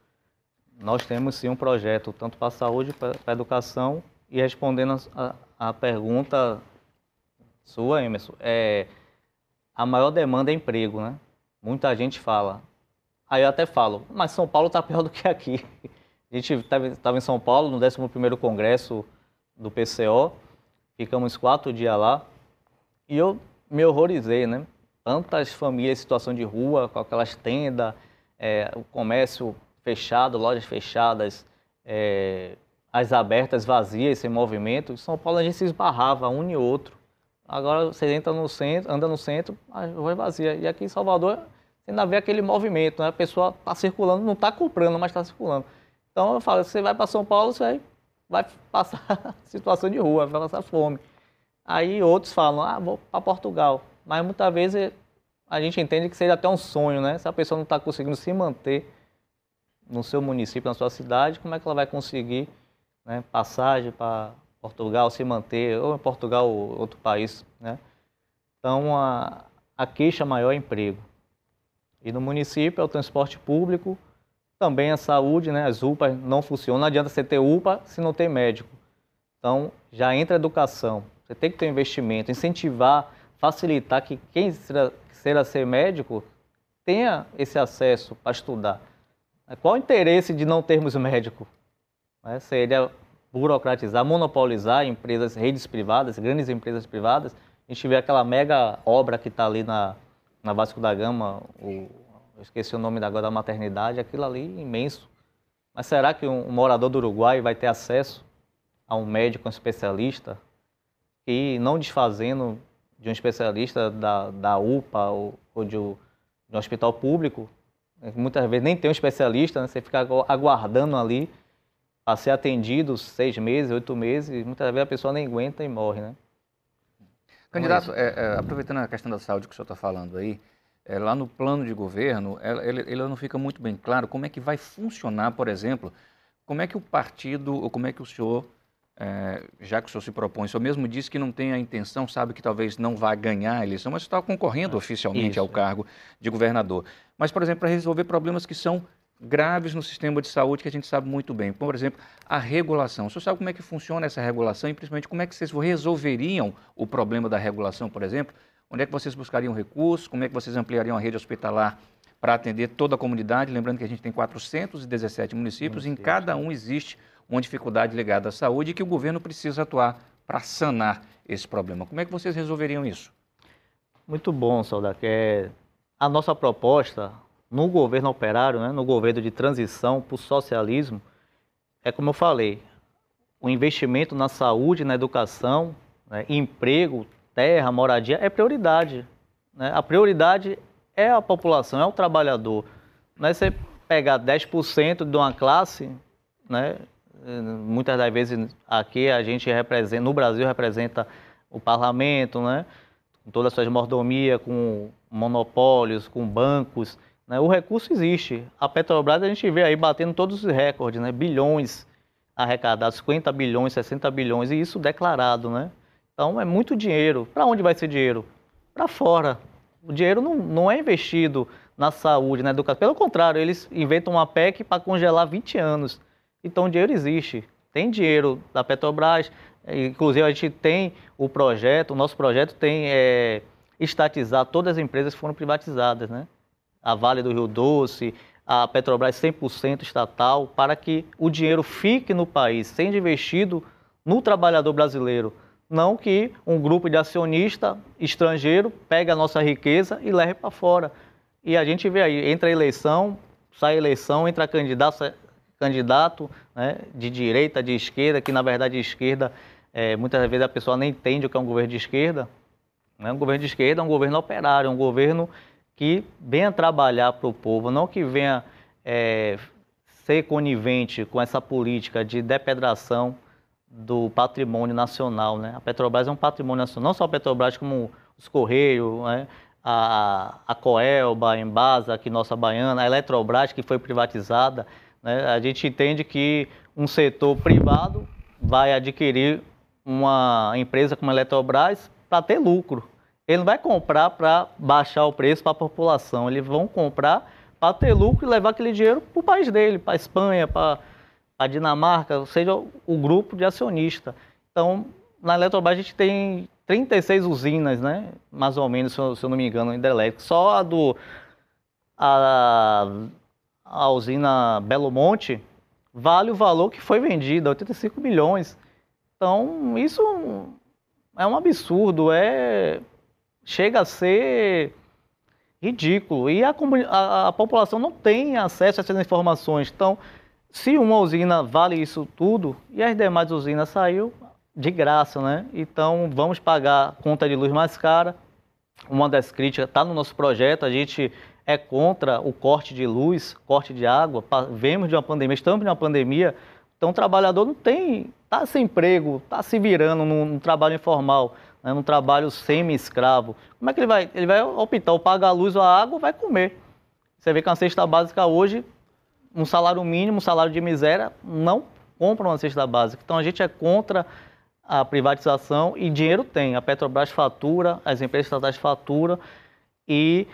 nós temos sim um projeto tanto para a saúde, para a educação, e respondendo a, a pergunta sua, Emerson, é, a maior demanda é emprego, né? Muita gente fala. Aí eu até falo, mas São Paulo está pior do que aqui. A gente estava em São Paulo no 11º Congresso do PCO, ficamos quatro dias lá, e eu me horrorizei, né? Tantas famílias em situação de rua, com aquelas tendas, é, o comércio fechado, lojas fechadas, é, as abertas vazias, sem movimento. Em São Paulo a gente se esbarrava um e outro. Agora você entra no centro, anda no centro, a rua é vazia. E aqui em Salvador você ainda vê aquele movimento, né? A pessoa está circulando, não está comprando, mas está circulando. Então eu falo, você vai para São Paulo, você vai, vai passar situação de rua, vai passar fome. Aí outros falam, ah, vou para Portugal. Mas muitas vezes a gente entende que seja até um sonho, né? Se a pessoa não está conseguindo se manter no seu município, na sua cidade, como é que ela vai conseguir né, passagem para Portugal se manter, ou em Portugal ou outro país, né? Então, a, a queixa maior é emprego. E no município é o transporte público, também a saúde, né? As UPAs não funcionam, não adianta você ter UPA se não tem médico. Então, já entra a educação. Você tem que ter investimento, incentivar, facilitar que quem queira ser médico tenha esse acesso para estudar. Qual o interesse de não termos médico? Né? Seria burocratizar, monopolizar empresas, redes privadas, grandes empresas privadas. A gente vê aquela mega obra que está ali na, na Vasco da Gama, o, eu esqueci o nome agora da maternidade, aquilo ali imenso. Mas será que um, morador do Uruguai vai ter acesso a um médico, um especialista, e não desfazendo de um especialista da, da UPA ou, ou de, um, de, um, hospital público? Muitas vezes nem tem um especialista, né? você fica aguardando ali a ser atendido seis meses, oito meses, e muitas vezes a pessoa nem aguenta e morre, né? Candidato, é, é, aproveitando a questão da saúde que o senhor está falando aí, é, lá no plano de governo, ela, ele, ele não fica muito bem claro como é que vai funcionar, por exemplo, como é que o partido, ou como é que o senhor, é, já que o senhor se propõe, o senhor mesmo disse que não tem a intenção, sabe que talvez não vá ganhar a eleição, mas está concorrendo é, oficialmente isso. ao cargo de governador. Mas, por exemplo, para resolver problemas que são graves no sistema de saúde que a gente sabe muito bem. Por exemplo, a regulação. O senhor sabe como é que funciona essa regulação e principalmente como é que vocês resolveriam o problema da regulação, por exemplo? Onde é que vocês buscariam recursos? Como é que vocês ampliariam a rede hospitalar para atender toda a comunidade? Lembrando que a gente tem 417 municípios e em cada um existe uma dificuldade ligada à saúde e que o governo precisa atuar para sanar esse problema. Como é que vocês resolveriam isso? Muito bom, Saudac. É, a nossa proposta no governo operário, né, no governo de transição para o socialismo, é como eu falei, o investimento na saúde, na educação, né, emprego, terra, moradia é prioridade. Né? A prioridade é a população, é o trabalhador. Não é você pegar 10% de uma classe, né? muitas das vezes aqui a gente representa, no Brasil representa o parlamento, né? com todas as suas mordomias, com monopólios, com bancos. Né? O recurso existe. A Petrobras a gente vê aí batendo todos os recordes, né? bilhões arrecadados, 50 bilhões, 60 bilhões, e isso declarado, né? Então é muito dinheiro. Para onde vai esse dinheiro? Para fora. O dinheiro não, não é investido na saúde, na educação. Pelo contrário, eles inventam uma PEC para congelar 20 anos. Então o dinheiro existe. Tem dinheiro da Petrobras. Inclusive a gente tem o projeto, o nosso projeto tem é, estatizar todas as empresas que foram privatizadas, né? A Vale do Rio Doce, a Petrobras 100% estatal, para que o dinheiro fique no país, sendo investido no trabalhador brasileiro não que um grupo de acionista estrangeiro pegue a nossa riqueza e leve para fora. E a gente vê aí, entra a eleição, sai a eleição, entra candidato, candidato né, de direita, de esquerda, que na verdade de esquerda, é, muitas vezes a pessoa nem entende o que é um governo de esquerda. Né? Um governo de esquerda é um governo operário, é um governo que venha trabalhar para o povo, não que venha é, ser conivente com essa política de depedração do patrimônio nacional. Né? A Petrobras é um patrimônio nacional, não só a Petrobras, como os Correios, né? a, a Coelba, a Embasa, aqui nossa baiana, a Eletrobras, que foi privatizada. Né? A gente entende que um setor privado vai adquirir uma empresa como a Eletrobras para ter lucro. Ele não vai comprar para baixar o preço para a população, eles vão comprar para ter lucro e levar aquele dinheiro para o país dele, para a Espanha, para a Dinamarca, ou seja, o grupo de acionista. Então, na Eletrobras a gente tem 36 usinas, né? Mais ou menos, se eu, se eu não me engano, hidrelétricas. Só a do a, a usina Belo Monte vale o valor que foi vendida, 85 milhões. Então, isso é um absurdo, é chega a ser ridículo. E a, a, a população não tem acesso a essas informações. Então, se uma usina vale isso tudo e as demais usinas saiu de graça, né? Então vamos pagar conta de luz mais cara. Uma das críticas está no nosso projeto, a gente é contra o corte de luz, corte de água. Vemos de uma pandemia, estamos de uma pandemia, então o trabalhador não tem, está sem emprego, está se virando num, trabalho informal, né, num trabalho semi-escravo. Como é que ele vai? Ele vai optar ou pagar a luz ou a água ou vai comer. Você vê que a cesta básica hoje um salário mínimo, um salário de miséria, não compram uma cesta básica. Então a gente é contra a privatização e dinheiro tem. A Petrobras fatura, as empresas estatais faturam e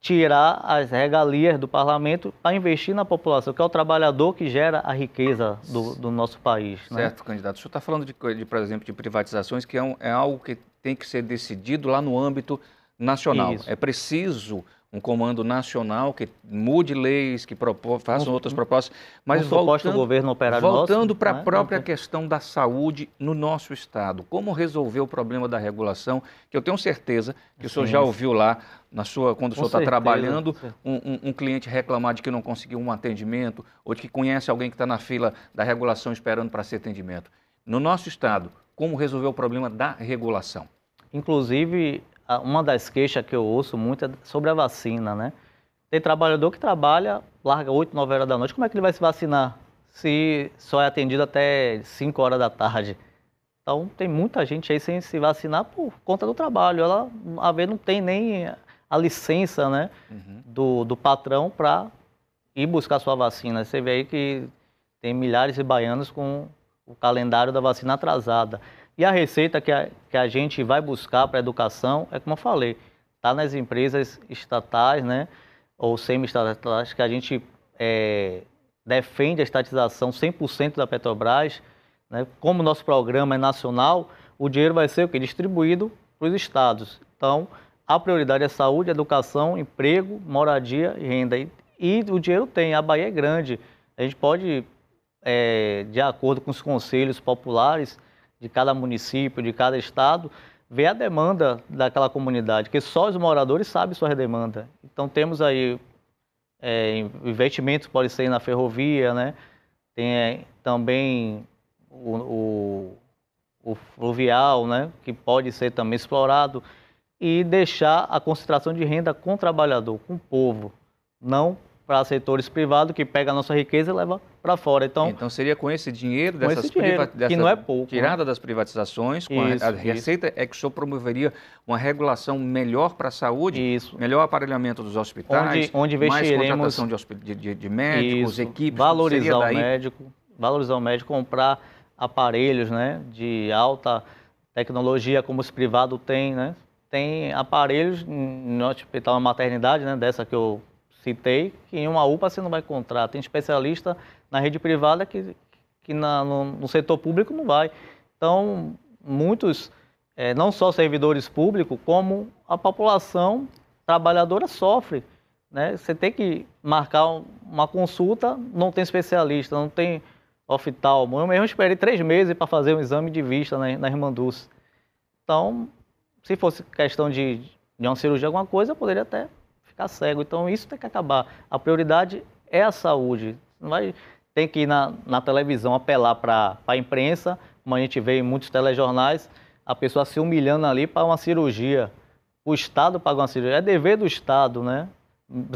tirar as regalias do parlamento para investir na população, que é o trabalhador que gera a riqueza do, do nosso país. Né? Certo, né? candidato. O senhor está falando, de, de, por exemplo, de privatizações, que é, um, é algo que tem que ser decidido lá no âmbito nacional. Isso. É preciso um comando nacional que mude leis, que propor, façam um, outras propostas, mas um voltando, governo operário voltando para a né? própria questão da saúde no nosso estado, como resolver o problema da regulação, que eu tenho certeza que Sim. o senhor já ouviu lá na sua quando o senhor está trabalhando um, um, um, cliente reclamar de que não conseguiu um atendimento ou de que conhece alguém que está na fila da regulação esperando para ser atendimento. No nosso estado, como resolver o problema da regulação? Inclusive, uma das queixas que eu ouço muito é sobre a vacina, né? Tem trabalhador que trabalha, larga 8, 9 horas da noite, como é que ele vai se vacinar se só é atendido até 5 horas da tarde? Então, tem muita gente aí sem se vacinar por conta do trabalho. Ela, a ver, não tem nem a licença né, uhum. do, do patrão para ir buscar sua vacina. Você vê aí que tem milhares de baianos com o calendário da vacina atrasada. E a receita que a, que a gente vai buscar para a educação é como eu falei, está nas empresas estatais, né, ou semi-estatais, que a gente é, defende a estatização 100% da Petrobras. Né, como o nosso programa é nacional, o dinheiro vai ser o que? Distribuído para os estados. Então, a prioridade é saúde, educação, emprego, moradia e renda. E, e o dinheiro tem, a Bahia é grande. A gente pode, é, de acordo com os conselhos populares de cada município, de cada estado, ver a demanda daquela comunidade, que só os moradores sabem sua demanda. Então temos aí é, investimentos pode ser na ferrovia, né? Tem é, também o, o, o, fluvial, né? Que pode ser também explorado e deixar a concentração de renda com o trabalhador, com o povo, não para setores privados que pega a nossa riqueza e leva para fora. Então, então seria com esse dinheiro dessas esse dinheiro, dessa, que não é pouco, né? tirada né? das privatizações, com isso, a, a receita é que o senhor promoveria uma regulação melhor para a saúde, isso. melhor aparelhamento dos hospitais, onde, onde mais contratação de, de, de médicos, isso. equipes, valorizar o médico, valorizar o médico, comprar aparelhos, né, de alta tecnologia como os privados têm, né? Tem aparelhos no hospital, uma maternidade, né, dessa que eu citei, que em uma UPA você não vai encontrar. Tem especialista na rede privada que, que na, no, no setor público não vai. Então, muitos, é, não só servidores públicos, como a população trabalhadora sofre. Né? Você tem que marcar uma consulta, não tem especialista, não tem oftalmo. Eu mesmo esperei três meses para fazer um exame de vista na, na. Então, se fosse questão de, de uma cirurgia, alguma coisa, eu poderia até ficar cego. Então isso tem que acabar. A prioridade é a saúde. Não vai tem que ir na, na televisão apelar para a imprensa, como a gente vê em muitos telejornais, a pessoa se humilhando ali para uma cirurgia. O Estado paga uma cirurgia. É dever do Estado, né?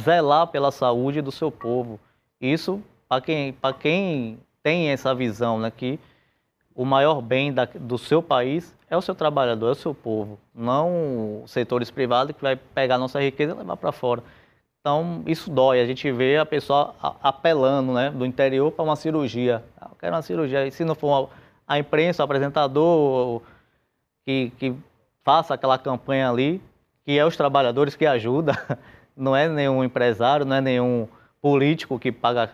Zelar pela saúde do seu povo. Isso, para quem, quem tem essa visão, né? Que o maior bem da, do seu país é o seu trabalhador, é o seu povo, não setores privados que vai pegar nossa riqueza e levar para fora. Então, isso dói. A gente vê a pessoa apelando né, do interior para uma cirurgia. Ah, eu quero uma cirurgia. E se não for a imprensa, o apresentador, que, que faça aquela campanha ali, que é os trabalhadores que ajudam, não é nenhum empresário, não é nenhum político que paga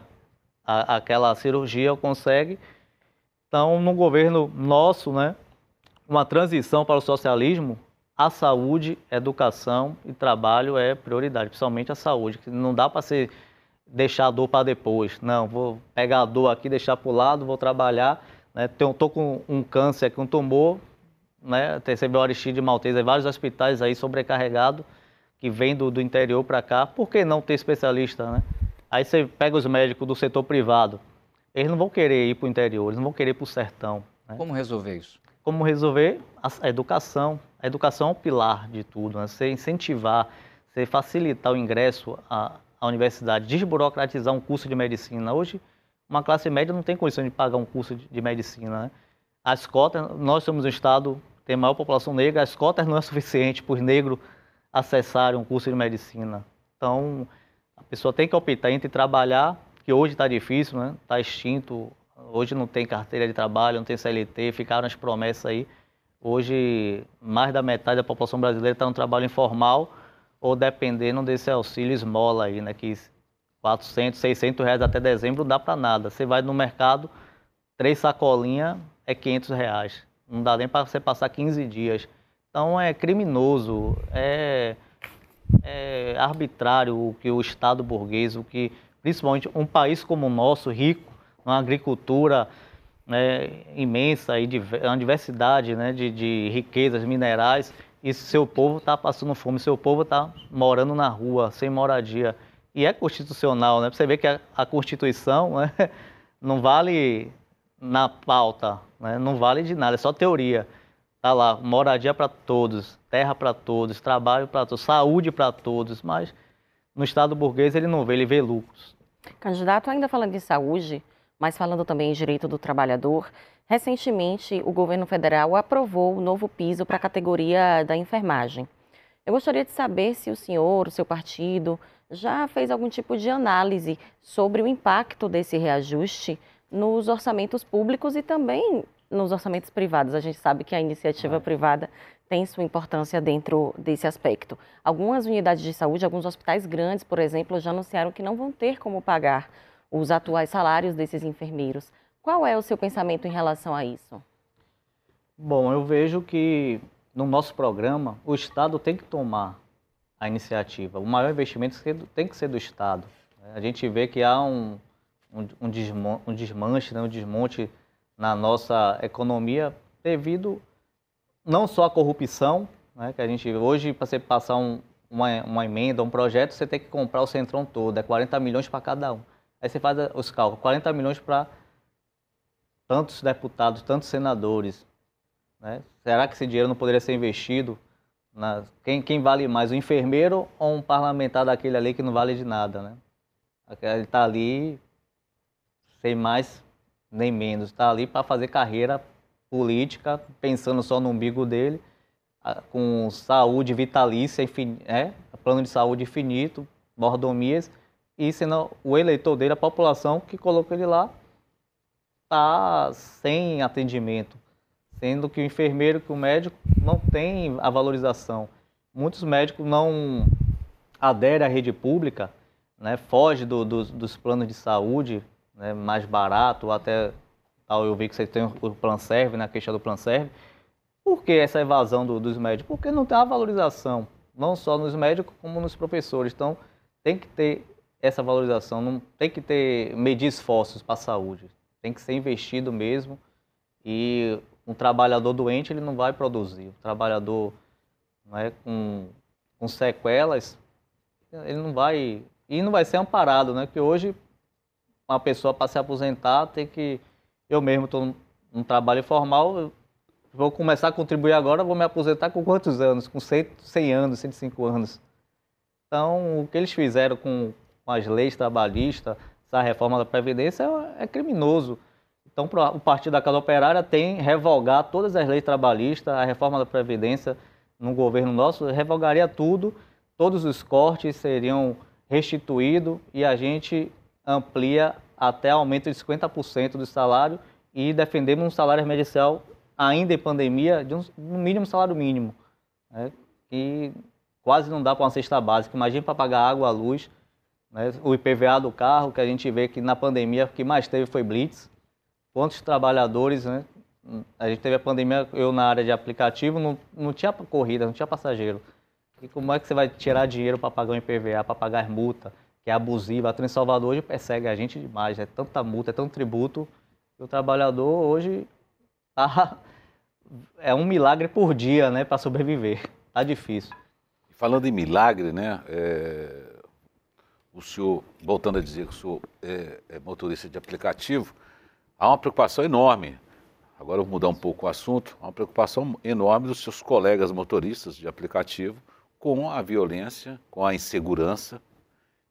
a, aquela cirurgia ou consegue. Então, no governo nosso, né, uma transição para o socialismo, a saúde, educação e trabalho é prioridade, principalmente a saúde. Não dá para ser deixar a dor para depois. Não, vou pegar a dor aqui, deixar para o lado, vou trabalhar. Né? Estou com um câncer aqui, um tumor, né? recebeu Aristide Maltese, vários hospitais aí sobrecarregados que vêm do, do interior para cá. Por que não ter especialista? Né? Aí você pega os médicos do setor privado, eles não vão querer ir para o interior, eles não vão querer ir para o sertão. Né? Como resolver isso? Como resolver? A, educação. A educação é o pilar de tudo. Né? Você incentivar, você facilitar o ingresso à, à universidade, desburocratizar um curso de medicina. Hoje, uma classe média não tem condição de pagar um curso de, de medicina. Né? As cotas, nós somos um estado que tem maior população negra, as cotas não é suficiente para os negros acessarem um curso de medicina. Então, a pessoa tem que optar entre trabalhar que hoje está difícil, né? Está extinto. Hoje não tem carteira de trabalho, não tem CLT, ficaram as promessas aí. Hoje, mais da metade da população brasileira está no trabalho informal ou dependendo desse auxílio esmola aí, né? Que 400, 600 reais até dezembro não dá para nada. Você vai no mercado, três sacolinhas é 500 reais. Não dá nem para você passar 15 dias. Então é criminoso, é, é arbitrário o que o Estado burguês, o que principalmente um país como o nosso, rico, uma agricultura né, imensa e uma diversidade né, de, de riquezas minerais, e seu povo está passando fome, seu povo está morando na rua, sem moradia. E é constitucional, né? Você vê que a, a Constituição né, não vale na pauta, né? não vale de nada, é só teoria. Está lá, moradia para todos, terra para todos, trabalho para todos, saúde para todos, mas no Estado burguês ele não vê, ele vê lucros. Candidato, ainda falando de saúde, mas falando também em direito do trabalhador, recentemente o governo federal aprovou o novo piso para a categoria da enfermagem. Eu gostaria de saber se o senhor, o seu partido, já fez algum tipo de análise sobre o impacto desse reajuste nos orçamentos públicos e também nos orçamentos privados. A gente sabe que a iniciativa privada tem sua importância dentro desse aspecto. Algumas unidades de saúde, alguns hospitais grandes, por exemplo, já anunciaram que não vão ter como pagar os atuais salários desses enfermeiros. Qual é o seu pensamento em relação a isso? Bom, eu vejo que no nosso programa o Estado tem que tomar a iniciativa. O maior investimento tem que ser do Estado. A gente vê que há um, um, um desmanche, né, um desmonte na nossa economia devido não só à corrupção, né, que a gente hoje para você passar um, uma, uma, emenda, um projeto, você tem que comprar o centrão todo, é 40 milhões para cada um. Aí você faz os cálculos, 40 milhões para tantos deputados, tantos senadores. Né? Será que esse dinheiro não poderia ser investido? Na, quem, quem vale mais, o enfermeiro ou um parlamentar daquele ali que não vale de nada? Né? Ele está ali sem mais nem menos. Está ali para fazer carreira política, pensando só no umbigo dele, com saúde vitalícia, é, plano de saúde infinito, mordomias, e sendo o eleitor dele, a população que colocou ele lá, está sem atendimento, sendo que o enfermeiro, que o médico não tem a valorização. Muitos médicos não aderem à rede pública, né, foge do, do, dos planos de saúde, né, mais barato, até tal, eu vi que vocês têm o Plan Serve, na né, queixa do Plan Serve. Por que essa evasão do, dos médicos? Porque não tem a valorização, não só nos médicos, como nos professores. Então, tem que ter essa valorização, não tem que ter medir esforços para a saúde. Tem que ser investido mesmo. E um trabalhador doente, ele não vai produzir. Um trabalhador é, com, com sequelas, ele não vai... E não vai ser amparado, né? Porque hoje uma pessoa para se aposentar tem que. Eu mesmo estou num trabalho informal, vou começar a contribuir agora, vou me aposentar com quantos anos? Com 100, 100 anos, 105 anos. Então, o que eles fizeram com, com as leis trabalhistas, essa reforma da Previdência, é, é criminoso. Então, o Partido da Casa Operária tem revogar todas as leis trabalhistas, a reforma da Previdência no governo nosso revogaria tudo, todos os cortes seriam restituídos e a gente amplia até aumento de 50% do salário e defendemos um salário emergencial ainda em pandemia de um, mínimo salário mínimo, né? que quase não dá para uma cesta básica. Imagina para pagar água, luz, né? o IPVA do carro, que a gente vê que na pandemia o que mais teve foi blitz. Quantos trabalhadores, né? A gente teve a pandemia, eu na área de aplicativo, não, não tinha corrida, não tinha passageiro. E como é que você vai tirar dinheiro para pagar o IPVA, para pagar as multas? Que é abusiva. A Trans Salvador hoje persegue a gente demais, é tanta multa, é tanto tributo, que o trabalhador hoje tá, é um milagre por dia, né, para sobreviver. Tá difícil. Falando em milagre, né, é, o senhor, voltando a dizer que o senhor é, é motorista de aplicativo, há uma preocupação enorme agora eu vou mudar um pouco o assunto, há uma preocupação enorme dos seus colegas motoristas de aplicativo com a violência, com a insegurança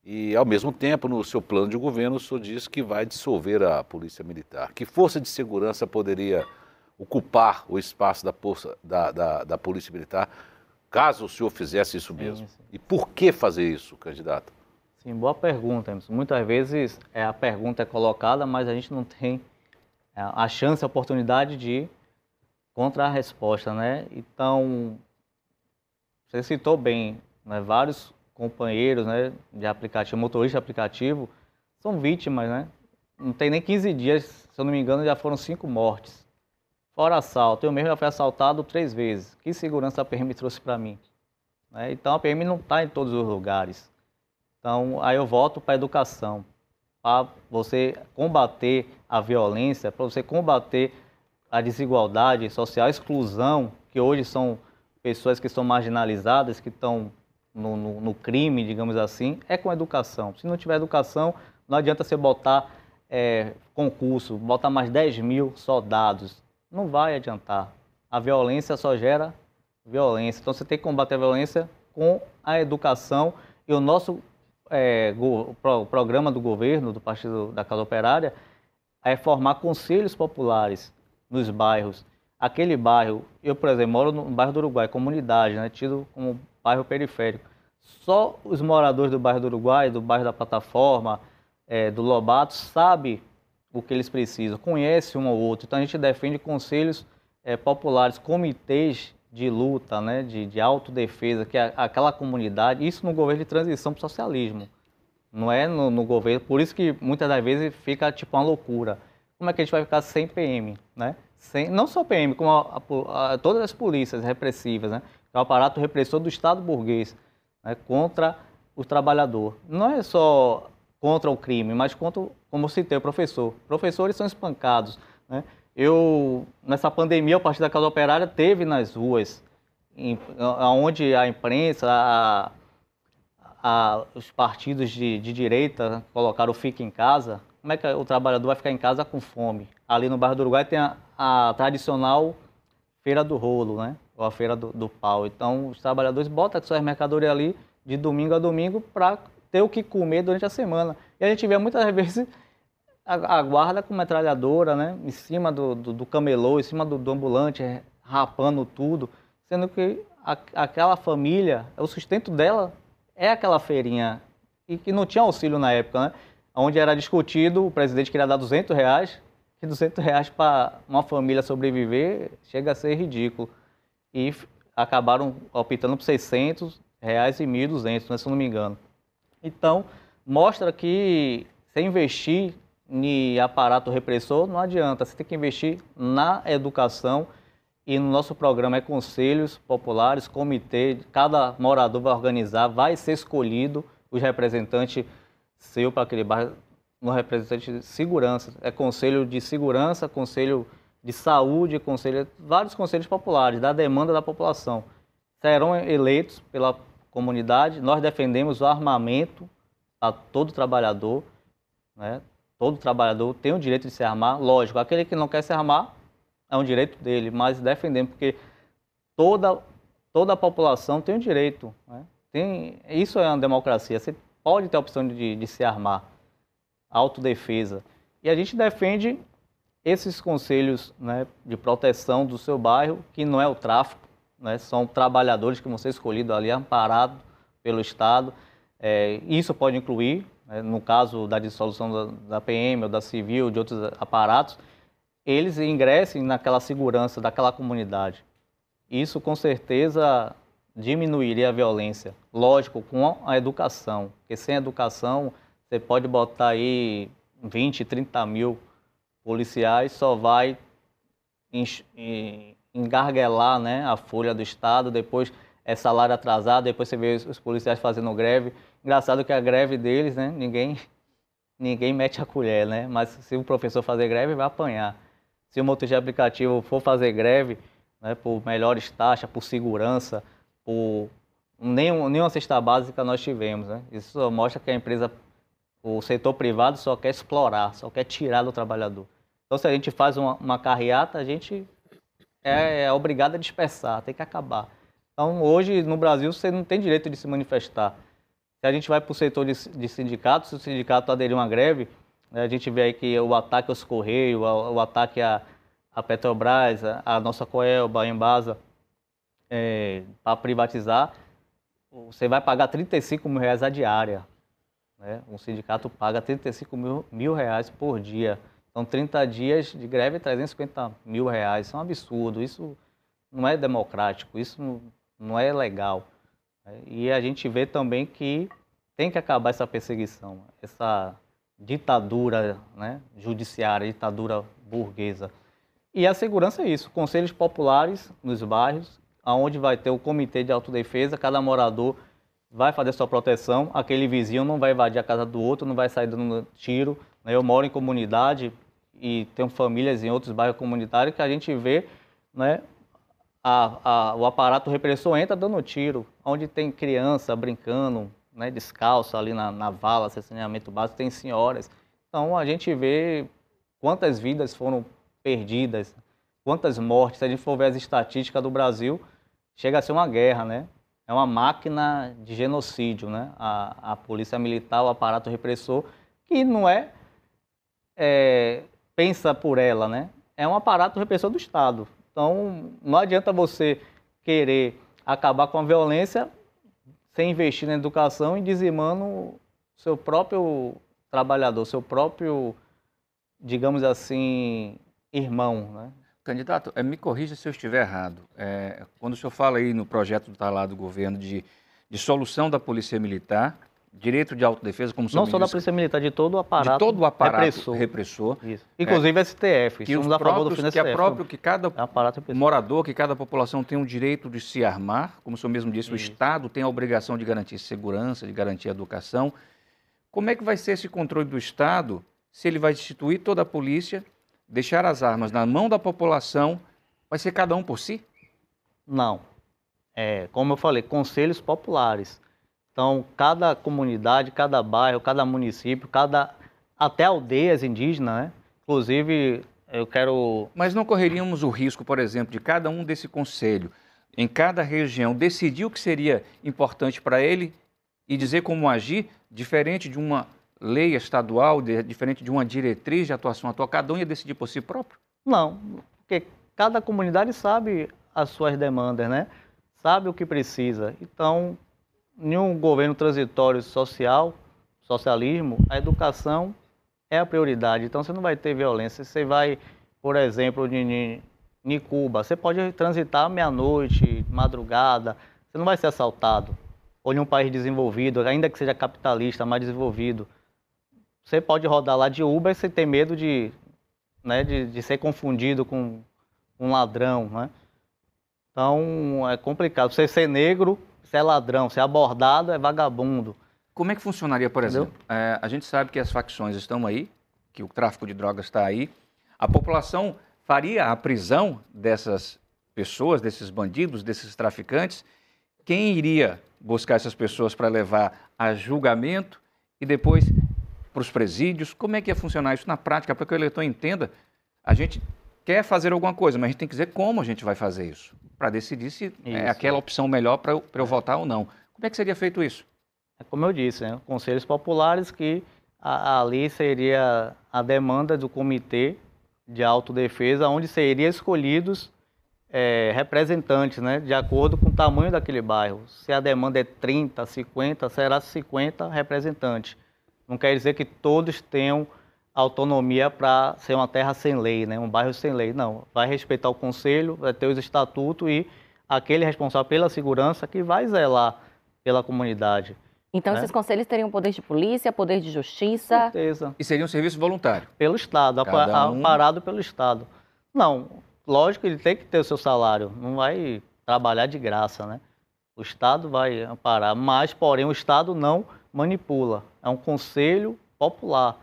e, ao mesmo tempo, no seu plano de governo, o senhor diz que vai dissolver a Polícia Militar. Que força de segurança poderia ocupar o espaço da, da, da, da Polícia Militar caso o senhor fizesse isso mesmo? Sim, sim. E por que fazer isso, candidato? Sim, boa pergunta, Emerson. Muitas vezes é, a pergunta é colocada, mas a gente não tem é, a chance, a oportunidade de contra a resposta, né? Então, você citou bem, né? vários companheiros né, de aplicativo, motorista de aplicativo, são vítimas, né? Não tem nem 15 dias, se eu não me engano, já foram cinco mortes. Fora assalto, eu mesmo já fui assaltado três vezes. Que segurança a PM trouxe para mim? Né? Então a PM não está em todos os lugares. Então aí eu volto para a educação, para você combater a violência, para você combater a desigualdade social, a exclusão, que hoje são pessoas que são marginalizadas, que estão no, no, no, crime, digamos assim, é com educação. Se não tiver educação, não adianta você botar é, concurso, botar mais 10 mil soldados. Não vai adiantar. A violência só gera violência. Então você tem que combater a violência com a educação. E o nosso é, go, pro, programa do governo, do Partido da Casa Operária, é formar conselhos populares nos bairros. aquele bairro, eu, por exemplo, moro no bairro do Uruguai, comunidade, né, tido como bairro periférico. Só os moradores do bairro do Uruguai, do bairro da Plataforma, é, do Lobato, sabe o que eles precisam, conhece um ou outro. Então a gente defende conselhos é, populares, comitês de luta, né, de, de autodefesa, que é aquela comunidade, isso no governo de transição para o socialismo, não é no, no, governo, por isso que muitas das vezes fica tipo uma loucura. Como é que a gente vai ficar sem PM, né? Sem, não só PM, como a, a, a, todas as polícias repressivas, né? É o aparato repressor do Estado burguês, né? contra o trabalhador. Não é só contra o crime, mas contra, como citei, o professor. Professores são espancados, né? Eu, nessa pandemia, o Partido da Casa Operária teve nas ruas, onde a imprensa, a, a, os partidos de, de direita colocaram o Fica em Casa, como é que o trabalhador vai ficar em casa com fome? Ali no bairro do Uruguai tem a, a tradicional Feira do Rolo, né? Ou a Feira do, do Pau. Então, os trabalhadores botam suas mercadorias ali de domingo a domingo para ter o que comer durante a semana. E a gente vê muitas vezes a, a guarda com metralhadora, né? Em cima do, do, do camelô, em cima do, do, ambulante, rapando tudo. Sendo que a, aquela família, o sustento dela é aquela feirinha. E que não tinha auxílio na época, né? Onde era discutido, o presidente queria dar 200 reais, e 200 reais para uma família sobreviver chega a ser ridículo. E acabaram optando por 600 reais e 1.200, né, se não me engano. Então, mostra que se investir em aparato repressor não adianta, você tem que investir na educação e no nosso programa é conselhos populares, comitê, cada morador vai organizar, vai ser escolhido os representantes seu para aquele bairro, no representante de segurança, é conselho de segurança, conselho de saúde, conselho, vários conselhos populares, da demanda da população. Serão eleitos pela comunidade, nós defendemos o armamento a todo trabalhador, né? Todo trabalhador tem o direito de se armar, lógico, aquele que não quer se armar é um direito dele, mas defendemos porque toda toda a população tem o direito, né? Tem, isso é uma democracia, você pode ter a opção de, de se armar, autodefesa. E a gente defende esses conselhos né, de proteção do seu bairro, que não é o tráfico, né, são trabalhadores que vão ser escolhidos ali, amparados pelo Estado. É, isso pode incluir, né, no caso da dissolução da, da, PM ou da Civil, de outros aparatos, eles ingressem naquela segurança daquela comunidade. Isso, com certeza, diminuiria a violência. Lógico, com a educação, porque sem educação você pode botar aí 20, 30 mil policiais, só vai engarguelar né, a folha do Estado, depois é salário atrasado, depois você vê os policiais fazendo greve. Engraçado que a greve deles, né, ninguém, ninguém mete a colher, né? Mas se o professor fazer greve, vai apanhar. Se o motorista de aplicativo for fazer greve, né, por melhores taxas, por segurança, por nenhum, nenhuma cesta básica nós tivemos, né? Isso mostra que a empresa, o setor privado só quer explorar, só quer tirar do trabalhador. Então, se a gente faz uma, uma carreata, a gente é, é obrigado a dispersar, tem que acabar. Então, hoje, no Brasil, você não tem direito de se manifestar. Se a gente vai para o setor de, de sindicatos, se o sindicato aderir a uma greve, né, a gente vê aí que o ataque aos Correios, o, ataque à, à Petrobras, a nossa Coelba, a Embasa, é, para privatizar, você vai pagar 35 mil reais a diária. Né? Um sindicato paga 35 mil, mil reais por dia. Então, 30 dias de greve, 350 mil reais. Isso é um absurdo. Isso não é democrático. Isso não, não é legal. E a gente vê também que tem que acabar essa perseguição, essa ditadura né, judiciária, ditadura burguesa. E a segurança é isso, conselhos populares nos bairros, aonde vai ter o comitê de autodefesa, cada morador vai fazer sua proteção, aquele vizinho não vai invadir a casa do outro, não vai sair dando tiro. Né? Eu moro em comunidade e tenho famílias em outros bairros comunitários que a gente vê né, a, a, o aparato repressor entra dando tiro, onde tem criança brincando, né, descalço ali na, na vala, saneamento básico, tem senhoras. Então a gente vê quantas vidas foram perdidas, quantas mortes. Se a gente for ver as estatísticas do Brasil, chega a ser uma guerra, né? É uma máquina de genocídio, né? A, a polícia militar, o aparato repressor, que não é, é pensa por ela, né? É um aparato repressor do Estado Então, não adianta você querer acabar com a violência sem investir na educação e dizimando seu próprio trabalhador, seu próprio, digamos assim, irmão, né? Candidato, é, me corrija se eu estiver errado. É, quando o senhor fala aí no projeto tá lá do governo de, de solução da polícia militar, direito de autodefesa, como Não só da polícia militar, de todo o aparato, de todo o aparato repressor. repressor Isso. Inclusive é, STF, que somos a favor do fim que é próprio que cada é morador, que cada população tem o direito de se armar, como o senhor mesmo disse, Isso. o Estado tem a obrigação de garantir segurança, de garantir educação. Como é que vai ser esse controle do Estado se ele vai instituir toda a polícia deixar as armas na mão da população, vai ser cada um por si? Não. É, como eu falei, conselhos populares. Então, cada comunidade, cada bairro, cada município, cada até aldeias indígenas, né? Inclusive, eu quero. Mas não correríamos o risco, por exemplo, de cada um desse conselho, em cada região, decidir o que seria importante para ele e dizer como agir, diferente de uma lei estadual, de, diferente de uma diretriz de atuação atual, cada um ia decidir por si próprio? Não, porque cada comunidade sabe as suas demandas, né? Sabe o que precisa. Então, em um governo transitório social, socialismo, a educação é a prioridade. Então, você não vai ter violência. Você vai, por exemplo, em, em Cuba, você pode transitar meia-noite, madrugada, você não vai ser assaltado. Ou em um país desenvolvido, ainda que seja capitalista, mais desenvolvido, você pode rodar lá de Uber sem ter medo de, né, de, de ser confundido com um ladrão, né? Então, é complicado. Você ser negro, é ladrão. Ser abordado, é vagabundo. Como é que funcionaria, por Entendeu? exemplo? É, a gente sabe que as facções estão aí, que o tráfico de drogas está aí. A população faria a prisão dessas pessoas, desses bandidos, desses traficantes. Quem iria buscar essas pessoas para levar a julgamento e depois para os presídios? Como é que ia funcionar isso na prática? Para que o eleitor entenda, a gente quer fazer alguma coisa, mas a gente tem que dizer como a gente vai fazer isso, para decidir se é isso. é aquela opção melhor para eu, eu votar ou não. Como é que seria feito isso? É como eu disse, né? conselhos populares que a, ali seria a demanda do comitê de autodefesa, onde seriam escolhidos é, representantes, né, de acordo com o tamanho daquele bairro. Se a demanda é 30, 50, será 50 representantes. Não quer dizer que todos tenham autonomia para ser uma terra sem lei, né? um bairro sem lei. Não, vai respeitar o conselho, vai ter os estatutos e aquele responsável pela segurança que vai zelar pela comunidade. Então, né? esses conselhos teriam poder de polícia, poder de justiça? Com certeza. E seria um serviço voluntário? Pelo Estado, um... parado pelo Estado. Não, lógico, ele tem que ter o seu salário, não vai trabalhar de graça, né? O Estado vai amparar, mas, porém, o Estado não manipula. É um conselho popular,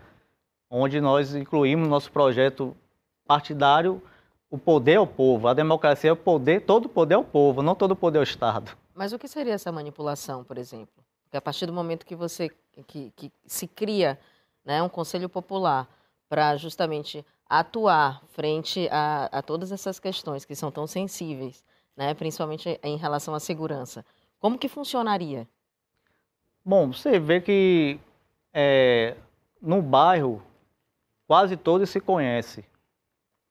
onde nós incluímos no nosso projeto partidário o poder ao povo. A democracia é o poder, todo o poder ao povo, não todo o poder ao Estado. Mas o que seria essa manipulação, por exemplo? Porque a partir do momento que você que, que se cria né, um conselho popular para justamente atuar frente a, a, todas essas questões que são tão sensíveis, né, principalmente em relação à segurança, como que funcionaria? Bom, você vê que é, no bairro quase todos se conhecem.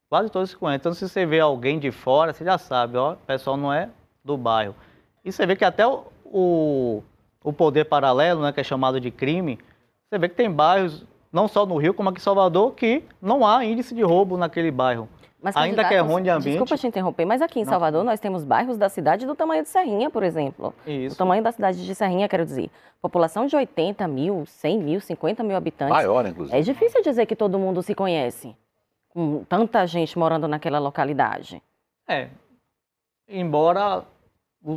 Quase todos se conhecem. Então, se você vê alguém de fora, você já sabe, ó, o pessoal não é do bairro. E você vê que até o, o, o poder paralelo, né, que é chamado de crime, você vê que tem bairros, não só no Rio, como aqui em Salvador, que não há índice de roubo naquele bairro. Mas, Ainda que é ruim de ambiente. Desculpa te interromper, mas aqui em não. Salvador nós temos bairros da cidade do tamanho de Serrinha, por exemplo. Isso. O tamanho da cidade de Serrinha, quero dizer. População de 80 mil, 100 mil, 50 mil habitantes. Maior, inclusive. É difícil dizer que todo mundo se conhece, com tanta gente morando naquela localidade. É. Embora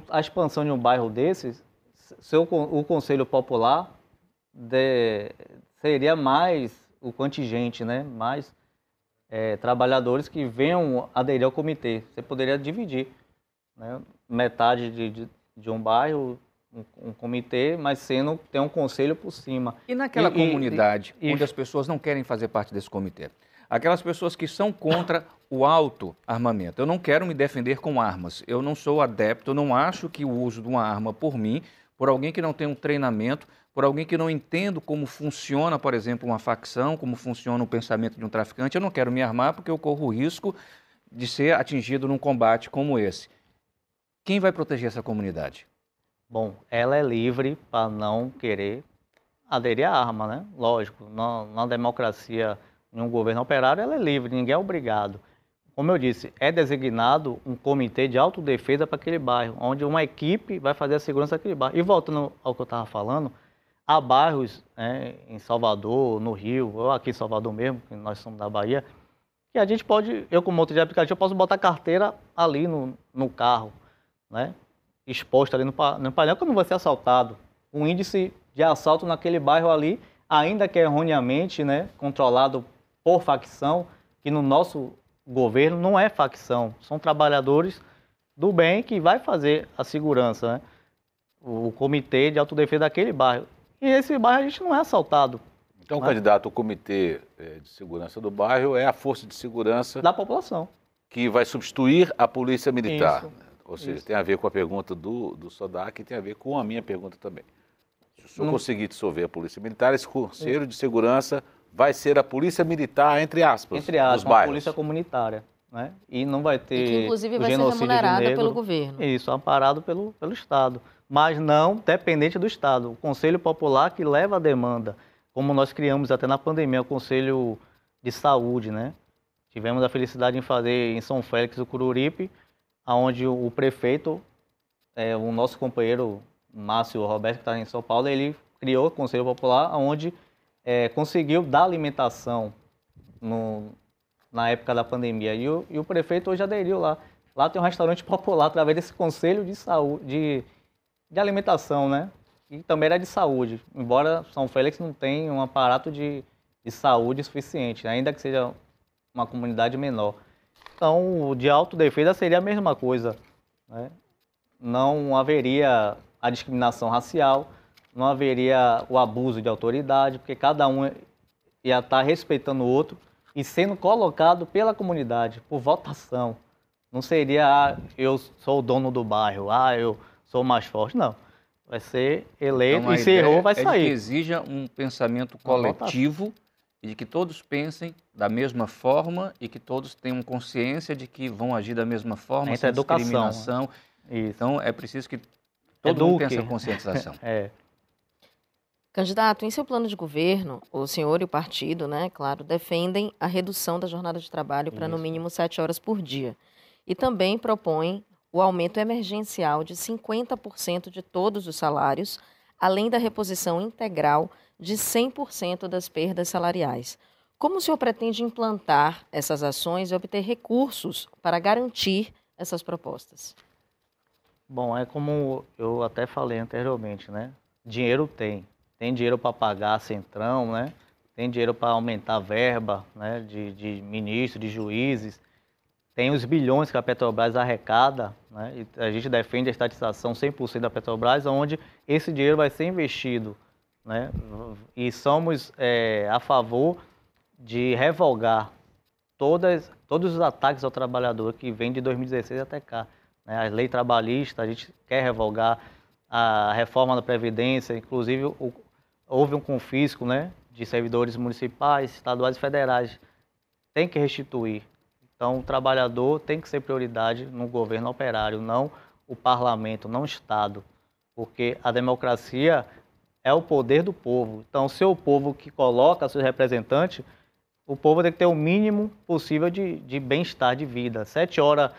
a expansão de um bairro desses, seu, o Conselho Popular de, seria mais o contingente, né? Mais é, trabalhadores que venham aderir ao comitê. Você poderia dividir né? metade de, de, de, um bairro, um, um, comitê, mas sendo ter um conselho por cima. E naquela e, comunidade e, onde as pessoas não querem fazer parte desse comitê? Aquelas pessoas que são contra o alto armamento. Eu não quero me defender com armas. Eu não sou adepto, eu não acho que o uso de uma arma por mim, por alguém que não tem um treinamento, por alguém que não entendo como funciona, por exemplo, uma facção, como funciona o pensamento de um traficante, eu não quero me armar porque eu corro o risco de ser atingido num combate como esse. Quem vai proteger essa comunidade? Bom, ela é livre para não querer aderir à arma, né? Lógico, na, na democracia, em um governo operário, ela é livre, ninguém é obrigado. Como eu disse, é designado um comitê de autodefesa para aquele bairro, onde uma equipe vai fazer a segurança daquele bairro. E voltando ao que eu estava falando, há bairros né, em Salvador, no Rio, ou aqui em Salvador mesmo, que nós somos da Bahia, que a gente pode, eu como motor de aplicativo, posso botar carteira ali no, no carro, né? exposta ali no, no painel, que eu não vou ser assaltado. O índice de assalto naquele bairro ali, ainda que erroneamente né, controlado por facção, que no nosso governo não é facção, são trabalhadores do bem que vai fazer a segurança, né? o comitê de autodefesa daquele bairro. E esse bairro a gente não é assaltado. Então, né? candidato, o comitê eh, de segurança do bairro é a força de segurança da população que vai substituir a polícia militar. Isso. Ou seja, Isso. tem a ver com a pergunta do, do Sodac e tem a ver com a minha pergunta também. Se o senhor não... conseguir dissolver a polícia militar, esse conselho de segurança vai ser a polícia militar, entre aspas, entre aspas, a polícia comunitária. Né? E não vai ter. E que, inclusive, vai ser remunerada pelo governo. Isso, amparado pelo, pelo Estado. Mas não dependente do Estado. O Conselho Popular que leva a demanda, como nós criamos até na pandemia, o Conselho de Saúde, né? Tivemos a felicidade em fazer em São Félix o Cururipe, onde o prefeito, é, o nosso companheiro Márcio Roberto, que está em São Paulo, ele criou o Conselho Popular, onde é, conseguiu dar alimentação no, na época da pandemia. E o, e o, prefeito hoje aderiu lá. Lá tem um restaurante popular através desse Conselho de Saúde, de, de alimentação, né? E também era de saúde, embora São Félix não tenha um aparato de, de saúde suficiente, ainda que seja uma comunidade menor. Então, de autodefesa seria a mesma coisa. Né? Não haveria a discriminação racial, não haveria o abuso de autoridade, porque cada um ia estar respeitando o outro e sendo colocado pela comunidade, por votação. Não seria, ah, eu sou o dono do bairro, ah, eu sou mais forte. Não. Vai ser eleito então, e se errou, vai é sair. que exija um pensamento coletivo e de que todos pensem da mesma forma e que todos tenham consciência de que vão agir da mesma forma, Essa sem educação, discriminação. Né? Então, é preciso que todo Eduque. mundo tenha essa conscientização. é. Candidato, em seu plano de governo, o senhor e o partido, né, claro, defendem a redução da jornada de trabalho para no mínimo sete horas por dia. E também propõem o aumento emergencial de 50% de todos os salários, além da reposição integral de 100% das perdas salariais. Como o senhor pretende implantar essas ações e obter recursos para garantir essas propostas? Bom, é como eu até falei anteriormente, né? Dinheiro tem. Tem dinheiro para pagar centrão, né? Tem dinheiro para aumentar a verba né? de, de ministros, de juízes. Tem os bilhões que a Petrobras arrecada, né? A gente defende a estatização 100% da Petrobras, onde esse dinheiro vai ser investido né? E somos é, a favor de revogar todas, todos os ataques ao trabalhador que vem de 2016 até cá. Né? A lei trabalhista, a gente quer revogar a reforma da Previdência, inclusive o, houve um confisco né, de servidores municipais, estaduais e federais. Tem que restituir. Então, o trabalhador tem que ser prioridade no governo operário, não o parlamento, não o Estado. Porque a democracia é o poder do povo. Então, se é o povo que coloca seus representantes, o povo tem que ter o mínimo possível de, de bem-estar de vida. Sete horas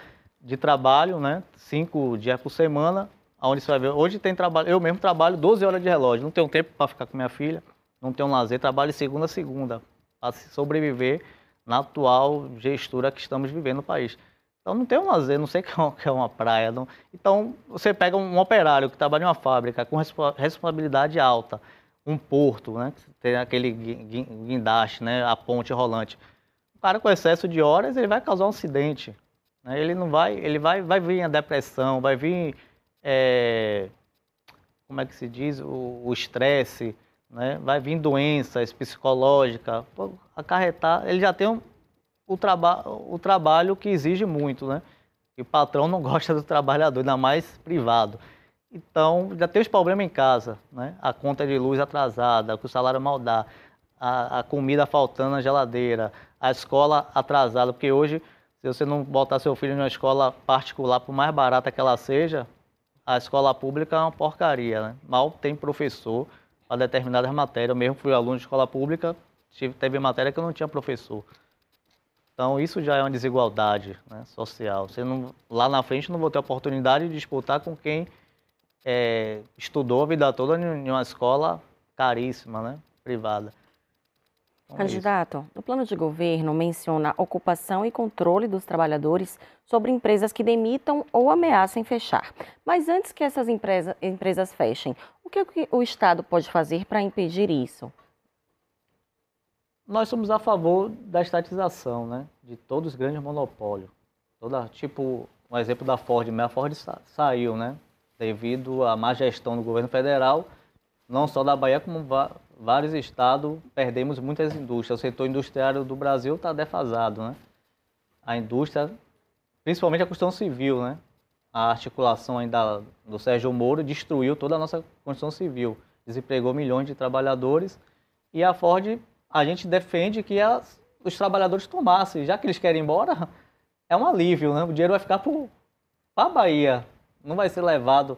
de trabalho, né? cinco dias por semana, onde você vai ver. Hoje tem trabalho, eu mesmo trabalho 12 horas de relógio, não tenho tempo para ficar com minha filha, não tenho lazer, trabalho segunda a segunda, para sobreviver na atual gestura que estamos vivendo no país. Então não tem um lazer, não sei o que é uma praia. Não... Então você pega um operário que trabalha em uma fábrica com responsabilidade alta, um porto, né? Tem aquele guindaste, né? A ponte rolante. O cara com excesso de horas ele vai causar um acidente. Né? Ele não vai, ele vai, vai vir a depressão, vai vir, é... como é que se diz, o estresse, né? Vai vir doenças psicológicas, acarretar. Ele já tem um, o, traba o trabalho que exige muito, né? E o patrão não gosta do trabalhador, ainda mais privado. Então, já tem os problemas em casa, né? A conta de luz atrasada, o salário mal dá, a, a comida faltando na geladeira, a escola atrasada, porque hoje, Se você não botar seu filho numa escola particular, por mais barata que ela seja, a escola pública é uma porcaria, né? Mal tem professor para determinadas matérias. Eu mesmo fui aluno de escola pública, teve matéria que eu não tinha professor. Então, isso já é uma desigualdade né, social. Você não, lá na frente não vou ter oportunidade de disputar com quem é, estudou a vida toda em uma escola caríssima, né, privada. Candidato, é o plano de governo menciona ocupação e controle dos trabalhadores sobre empresas que demitam ou ameacem fechar. Mas antes que essas empresa, empresas fechem, o que o Estado pode fazer para impedir isso? nós somos a favor da estatização, né? De todos os grandes monopólios. Toda, tipo, um exemplo da Ford, a Ford sa saiu, né? Devido à má gestão do governo federal, não só da Bahia, como vários estados, perdemos muitas indústrias. O setor industrial do Brasil está defasado, né? A indústria, principalmente a construção civil, né? A articulação ainda do Sérgio Moro destruiu toda a nossa construção civil. Desempregou milhões de trabalhadores e a Ford a gente defende que as, os trabalhadores tomassem. Já que eles querem ir embora, é um alívio, né? O dinheiro vai ficar para a Bahia, não vai ser levado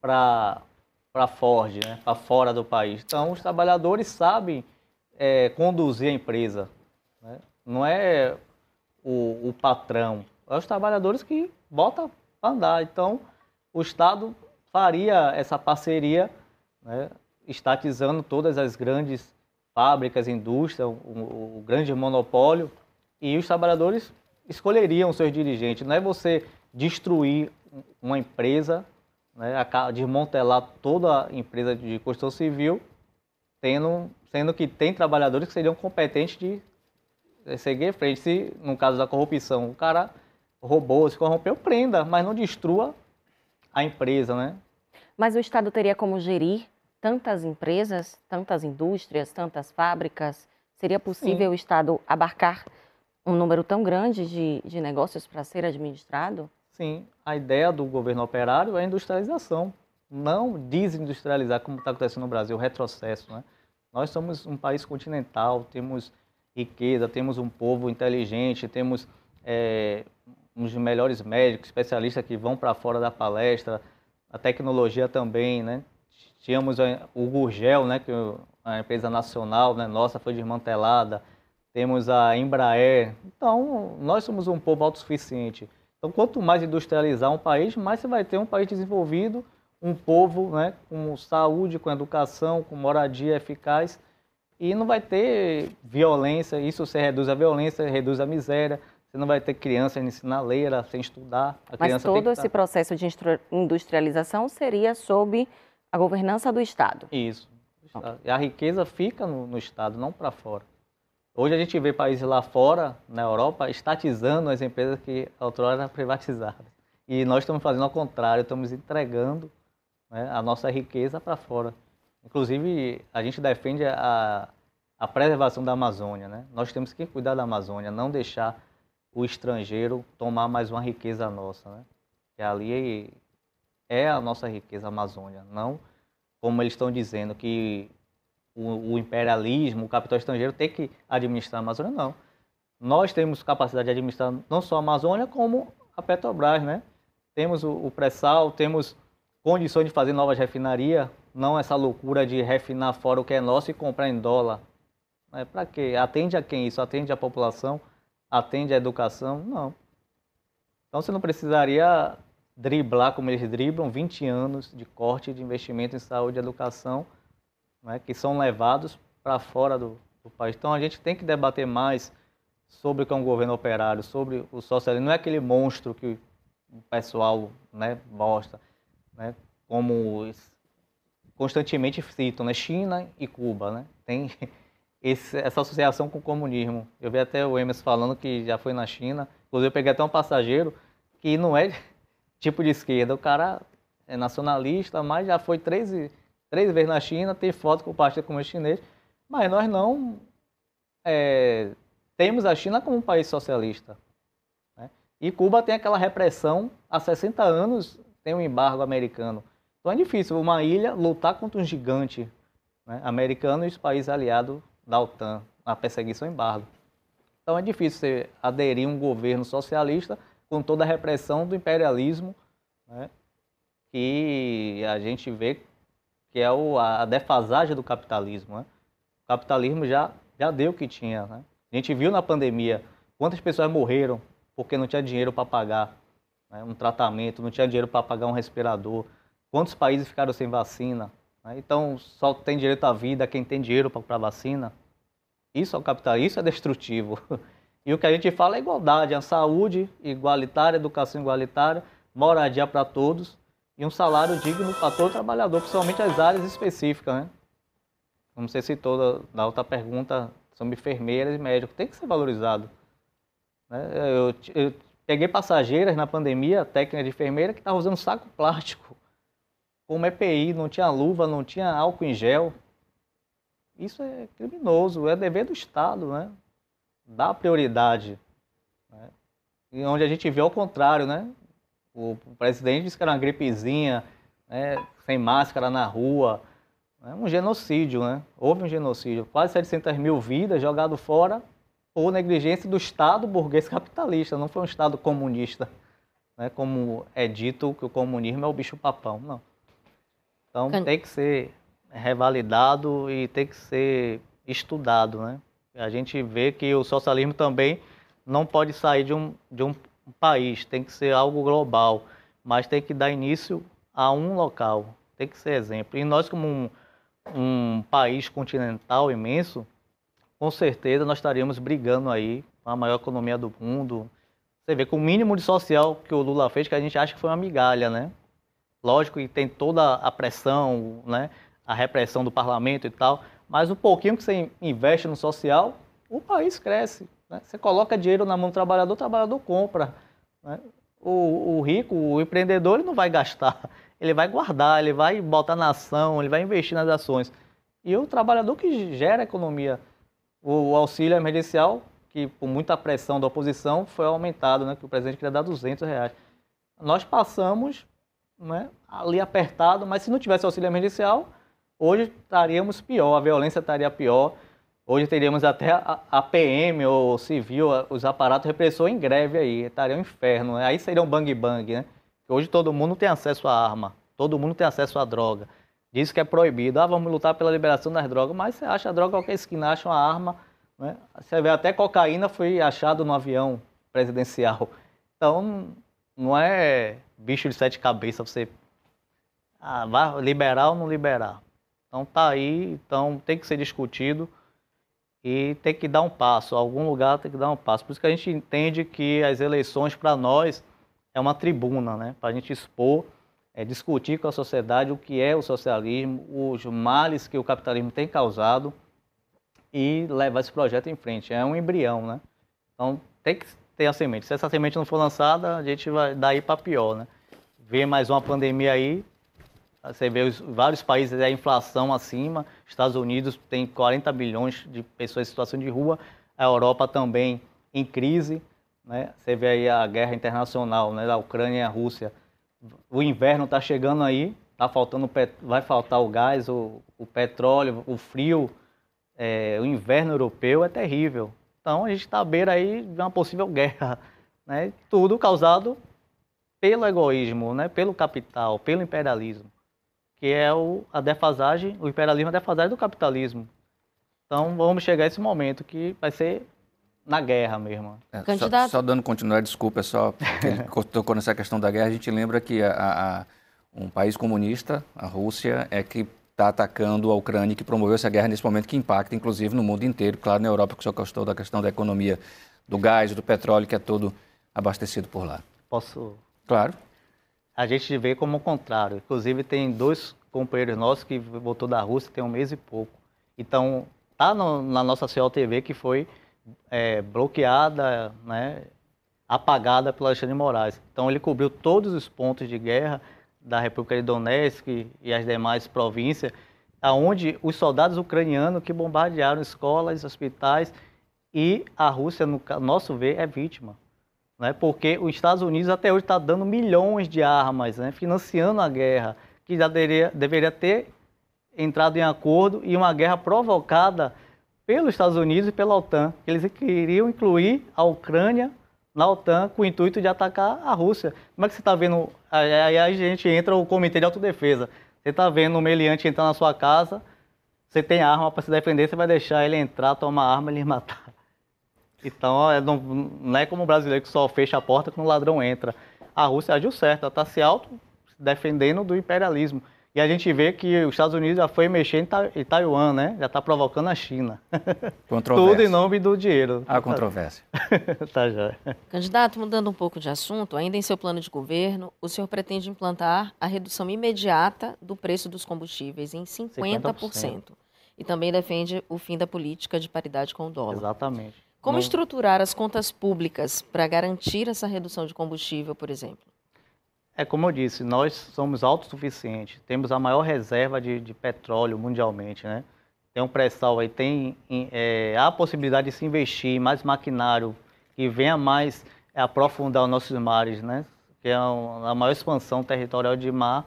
para para Ford, né? para fora do país. Então, os trabalhadores sabem é, conduzir a empresa. Né? Não é o, o patrão, é os trabalhadores que botam para andar. Então, o Estado faria essa parceria, né? estatizando todas as grandes fábricas, indústria, o, o, grande monopólio, e os trabalhadores escolheriam seus dirigentes. Não é você destruir uma empresa, né, desmantelar toda a empresa de construção civil, tendo, sendo que tem trabalhadores que seriam competentes de seguir em frente. Se, no caso da corrupção, o cara roubou, se corrompeu, prenda, mas não destrua a empresa, né? Mas o Estado teria como gerir tantas empresas, tantas indústrias, tantas fábricas? Seria possível Sim. o Estado abarcar um número tão grande de, de negócios para ser administrado? Sim, a ideia do governo operário é a industrialização, não desindustrializar como está acontecendo no Brasil, o retrocesso. Né? Nós somos um país continental, temos riqueza, temos um povo inteligente, temos é, uns melhores médicos, especialistas que vão para fora da palestra, a tecnologia também, né? Tínhamos o Gurgel, né, que é a empresa nacional né, nossa foi desmantelada. Temos a Embraer. Então, nós somos um povo autossuficiente. Então, quanto mais industrializar um país, mais você vai ter um país desenvolvido, um povo né, com saúde, com educação, com moradia eficaz. E não vai ter violência, isso você reduz a violência, reduz a miséria, você não vai ter criança sinaleira sem estudar. A Mas todo esse processo de industrialização seria sob a governança do Estado. Isso. A riqueza fica no, no Estado, não para fora. Hoje a gente vê países lá fora, na Europa, estatizando as empresas que outrora eram privatizadas. E nós estamos fazendo ao contrário, estamos entregando né, a nossa riqueza para fora. Inclusive, a gente defende a, a preservação da Amazônia. Né? Nós temos que cuidar da Amazônia, não deixar o estrangeiro tomar mais uma riqueza nossa. Né? Que ali é a nossa riqueza a Amazônia, não como eles estão dizendo que o, o, imperialismo, o capital estrangeiro tem que administrar a Amazônia, não. Nós temos capacidade de administrar não só a Amazônia, como a Petrobras, né? Temos o, o pré-sal, temos condições de fazer novas refinarias, não essa loucura de refinar fora o que é nosso e comprar em dólar. É para quê? Atende a quem isso? Atende a população? Atende a educação? Não. Então você não precisaria driblar como eles driblam 20 anos de corte de investimento em saúde e educação, né, que são levados para fora do, do, país. Então a gente tem que debater mais sobre o que é um governo operário, sobre o socialismo. Não é aquele monstro que o pessoal né, mostra, né, como constantemente citam, né, China e Cuba. Né, tem esse, essa associação com o comunismo. Eu vi até o Emerson falando que já foi na China. Inclusive eu peguei até um passageiro que não é tipo de esquerda. O cara é nacionalista, mas já foi três, três vezes na China, tem foto com o Chinês, mas nós não é, temos a China como um país socialista. Né? E Cuba tem aquela repressão há 60 anos, tem um embargo americano. Então é difícil uma ilha lutar contra um gigante né, americano e os países aliados da OTAN, a perseguição embargo. Então é difícil você aderir a um governo socialista com toda a repressão do imperialismo, né, que a gente vê que é o, a defasagem do capitalismo. Né? O capitalismo já, já deu o que tinha. Né? A gente viu na pandemia quantas pessoas morreram porque não tinha dinheiro para pagar né, um tratamento, não tinha dinheiro para pagar um respirador. Quantos países ficaram sem vacina? Né? Então, só tem direito à vida quem tem dinheiro para vacina. Isso é o capitalismo, isso é destrutivo. E o que a gente fala é igualdade, a saúde igualitária, educação igualitária, moradia para todos e um salário digno para todo trabalhador, principalmente as áreas específicas, né? Como você citou na outra pergunta sobre enfermeiras e médicos, tem que ser valorizado. Né? Eu, eu peguei passageiras na pandemia, técnica de enfermeira, que estava usando saco plástico. Como EPI, não tinha luva, não tinha álcool em gel. Isso é criminoso, é dever do Estado, né? Dar prioridade. Né? E onde a gente vê ao contrário, né? O, presidente disse que era uma gripezinha, né? sem máscara na rua. Né? Um genocídio, né? Houve um genocídio. Quase 700 mil vidas jogadas fora por negligência do Estado burguês capitalista. Não foi um Estado comunista, né? como é dito que o comunismo é o bicho-papão. Não. Então Can... tem que ser revalidado e tem que ser estudado, né? A gente vê que o socialismo também não pode sair de um, de um país, tem que ser algo global, mas tem que dar início a um local, tem que ser exemplo. E nós, como um, um país continental imenso, com certeza nós estaríamos brigando aí com a maior economia do mundo. Você vê, com o mínimo de social que o Lula fez, que a gente acha que foi uma migalha, né? Lógico que tem toda a pressão, né? a repressão do parlamento e tal, mas o pouquinho que você investe no social, o país cresce. Né? Você coloca dinheiro na mão do trabalhador, o trabalhador compra. Né? O, o, rico, o empreendedor, ele não vai gastar, ele vai guardar, ele vai botar na ação, ele vai investir nas ações. E o trabalhador que gera a economia. O, o auxílio emergencial, que por muita pressão da oposição, foi aumentado, né? que o presidente queria dar 200 reais. Nós passamos né, ali apertado, mas se não tivesse auxílio emergencial, hoje estaríamos pior, a violência estaria pior. Hoje teríamos até a, a PM ou civil, os aparatos repressores em greve aí, estaria um inferno. Né? Aí seria um bang bang, né? Hoje todo mundo tem acesso à arma, todo mundo tem acesso à droga. Diz que é proibido, ah, vamos lutar pela liberação das drogas, mas você acha a droga qualquer esquina, acha uma arma. Né? Você vê até cocaína foi achado no avião presidencial. Então, não é bicho de sete cabeças você ah, vai liberar ou não liberar. Então tá aí, então tem que ser discutido e tem que dar um passo. Algum lugar tem que dar um passo. Por isso que a gente entende que as eleições para nós é uma tribuna, né? Para a gente expor, é, discutir com a sociedade o que é o socialismo, os males que o capitalismo tem causado e levar esse projeto em frente. É um embrião, né? Então tem que ter a semente. Se essa semente não for lançada, a gente vai daí para pior, né? Ver mais uma pandemia aí, você vê os, vários países, a inflação acima, Estados Unidos tem 40 bilhões de pessoas em situação de rua, a Europa também em crise, né? Você vê aí a guerra internacional, né, da Ucrânia e a Rússia. O inverno está chegando aí, tá faltando, vai faltar o gás, o, o petróleo, o frio, é, o inverno europeu é terrível. Então a gente está à beira aí de uma possível guerra, né? Tudo causado pelo egoísmo, né? Pelo capital, pelo imperialismo que é o, a defasagem, o imperialismo é a defasagem do capitalismo. Então vamos chegar a esse momento que vai ser na guerra mesmo. É, só, só, dando continuidade, desculpa, é só ele tocou nessa questão da guerra, a gente lembra que a, a, um país comunista, a Rússia, é que está atacando a Ucrânia, que promoveu essa guerra nesse momento, que impacta inclusive no mundo inteiro, claro, na Europa, que o senhor gostou da questão da economia do gás, do petróleo, que é todo abastecido por lá. Posso? Claro a gente vê como o contrário. Inclusive, tem dois companheiros nossos que voltou da Rússia tem um mês e pouco. Então, tá no, na nossa COTV que foi é, bloqueada, né, apagada pelo Alexandre de Moraes. Então, ele cobriu todos os pontos de guerra da República de Donetsk e as demais províncias, aonde os soldados ucranianos que bombardearam escolas, hospitais e a Rússia, no nosso ver, é vítima né? porque os Estados Unidos até hoje está dando milhões de armas, né? financiando a guerra, que já deveria, deveria ter entrado em acordo e uma guerra provocada pelos Estados Unidos e pela OTAN. Eles queriam incluir a Ucrânia na OTAN com o intuito de atacar a Rússia. Como é que você está vendo? Aí a gente entra o Comitê de Autodefesa. Você está vendo o meliante entrar na sua casa, você tem arma para se defender, você vai deixar ele entrar, tomar arma e lhe matar. Então, é, não, não, é como o brasileiro que só fecha a porta quando o ladrão entra. A Rússia agiu certo, ela está se auto defendendo do imperialismo. E a gente vê que os Estados Unidos já foi mexer em, Taiwan, né? Já está provocando a China. Tudo em nome do dinheiro. Há controvérsia. tá já. Candidato, mudando um pouco de assunto, ainda em seu plano de governo, o senhor pretende implantar a redução imediata do preço dos combustíveis em 50%. 50%. E também defende o fim da política de paridade com o dólar. Exatamente. Como Não... estruturar as contas públicas para garantir essa redução de combustível, por exemplo? É como eu disse, nós somos autossuficientes, temos a maior reserva de, de petróleo mundialmente, né? Tem um pré-sal aí, tem é, a possibilidade de se investir em mais maquinário que venha mais aprofundar os nossos mares, né? Que é a maior expansão territorial de mar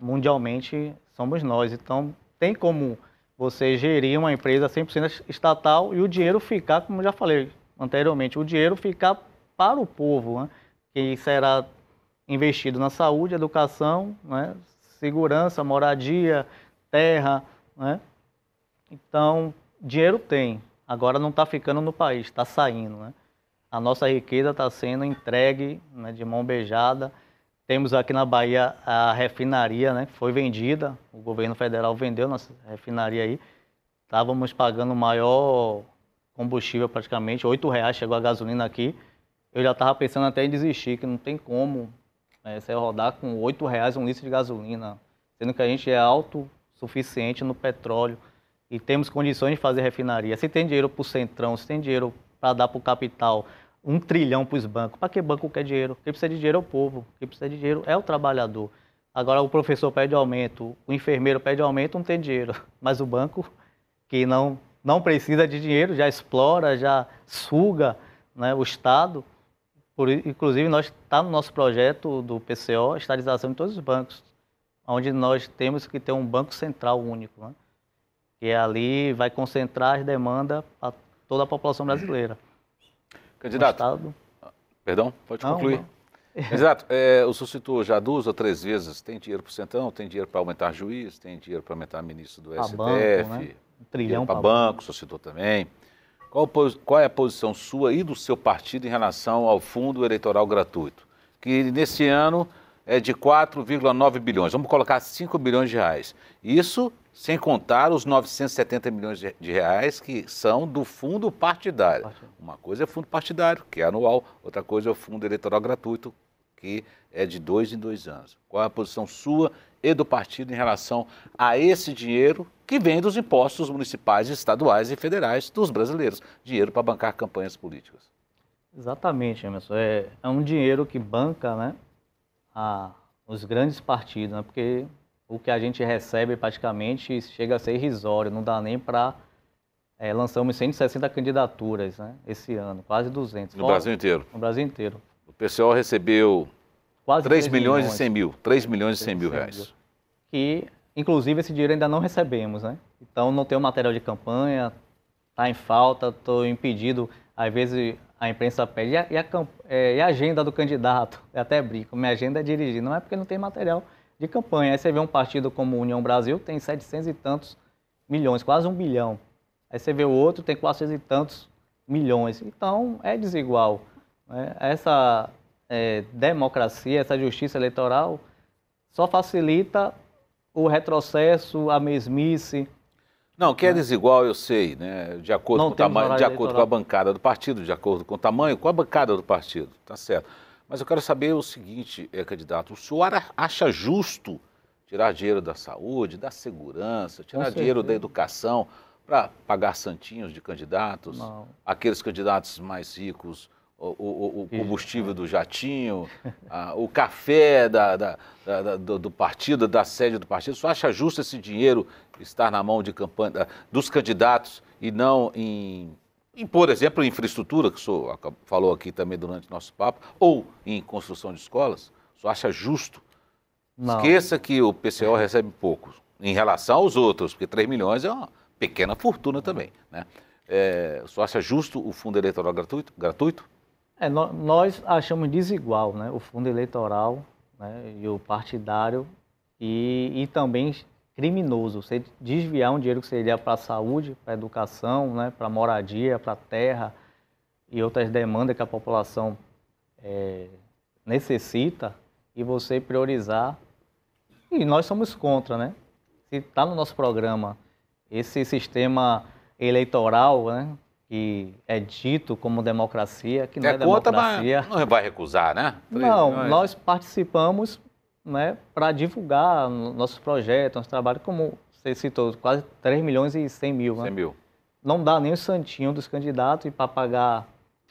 mundialmente somos nós. Então, tem como você gerir uma empresa 100% estatal e o dinheiro ficar, como já falei anteriormente, o dinheiro ficar para o povo, né? que será investido na saúde, educação, né? segurança, moradia, terra. Né? Então, dinheiro tem, agora não está ficando no país, está saindo. Né? A nossa riqueza está sendo entregue né, de mão beijada. Temos aqui na Bahia a refinaria, né? Foi vendida, o governo federal vendeu nossa refinaria aí. Estávamos pagando o maior combustível praticamente, R$ reais chegou a gasolina aqui. Eu já estava pensando até em desistir, que não tem como é, você rodar com R$ reais um litro de gasolina, sendo que a gente é autossuficiente no petróleo e temos condições de fazer refinaria. Se tem dinheiro para o Centrão, se tem dinheiro para dar para o capital, um trilhão para os bancos. Para que banco quer dinheiro? Quem precisa de dinheiro é o povo, quem precisa de dinheiro é o trabalhador. Agora o professor pede aumento, o enfermeiro pede aumento, não tem dinheiro. Mas o banco, que não, não precisa de dinheiro, já explora, já suga né, o Estado, por, inclusive, nós está no nosso projeto do PCO, estatização de todos os bancos, onde nós temos que ter um banco central único, né? que ali vai concentrar as demandas para toda a população brasileira. Candidato, estado... perdão, pode não, concluir. Não. Candidato, é, o senhor citou já duas ou três vezes, tem dinheiro para o Centrão, tem dinheiro para aumentar juiz, tem dinheiro para aumentar ministro do STF, banco, né? um trilhão para banco, o senhor citou também. Qual, qual é a posição sua e do seu partido em relação ao fundo eleitoral gratuito? Que nesse ano é de 4,9 bilhões. Vamos colocar 5 bilhões de reais. Isso sem contar os 970 milhões de reais que são do fundo partidário. Uma coisa é fundo partidário, que é anual, outra coisa é o fundo eleitoral gratuito, que é de dois em dois anos. Qual é a posição sua e do partido em relação a esse dinheiro que vem dos impostos municipais, estaduais e federais dos brasileiros? Dinheiro para bancar campanhas políticas. Exatamente, Emerson. É, é um dinheiro que banca né, a, os grandes partidos, né, porque o que a gente recebe praticamente chega a ser irrisório, não dá nem para. É, lançamos 160 candidaturas né, esse ano, quase 200. No Fora, Brasil inteiro? No Brasil inteiro. O PCO recebeu Quase 3, 3 milhões, milhões e 100 mil. 3 milhões e 100 mil reais. Que, inclusive, esse dinheiro ainda não recebemos, né? Então, não tenho material de campanha, está em falta, estou impedido. Às vezes, a imprensa pede, e a, e, a, é, e a, agenda do candidato? Eu até brinco, minha agenda é dirigir. Não é porque não tem material de campanha. Aí você vê um partido como União Brasil, tem 700 e tantos milhões, quase um bilhão. Aí você vê o outro, tem 400 e tantos milhões. Então, é desigual. Né? Essa é, democracia, essa justiça eleitoral, só facilita o retrocesso, a mesmice. Não, que é né? desigual, eu sei, né? De acordo, com, o tamanho, de acordo com a bancada do partido, de acordo com o tamanho, com a bancada do partido, tá certo. Mas eu quero saber o seguinte, é, candidato, o senhor acha justo tirar dinheiro da saúde, da segurança, tirar dinheiro da educação para pagar santinhos de candidatos? Não. Aqueles candidatos mais ricos o, o, combustível do jatinho, a, o café da, da, da, do, do, partido, da sede do partido. Você acha justo esse dinheiro estar na mão de campanha dos candidatos e não em, em, por exemplo, em infraestrutura, que o senhor falou aqui também durante o nosso papo, ou em construção de escolas? Você acha justo? Não. Esqueça que o PCO recebe pouco em relação aos outros, porque 3 milhões é uma pequena fortuna também. Né? É, o senhor acha justo o fundo eleitoral gratuito? gratuito? É, nós achamos desigual né, o fundo eleitoral né, e o partidário e, e também criminoso. Você desviar um dinheiro que seria para a saúde, para a educação, né, para a moradia, para a terra e outras demandas que a população é, necessita e você priorizar. E nós somos contra, né? Se está no nosso programa esse sistema eleitoral, né, que é dito como democracia, que não é, é conta, democracia. Não vai recusar, né? Não, nós participamos né, para divulgar nossos projetos, nosso trabalho, como você citou, quase 3 milhões e 100 mil. 100 né? mil. Não dá nem o santinho dos candidatos e para pagar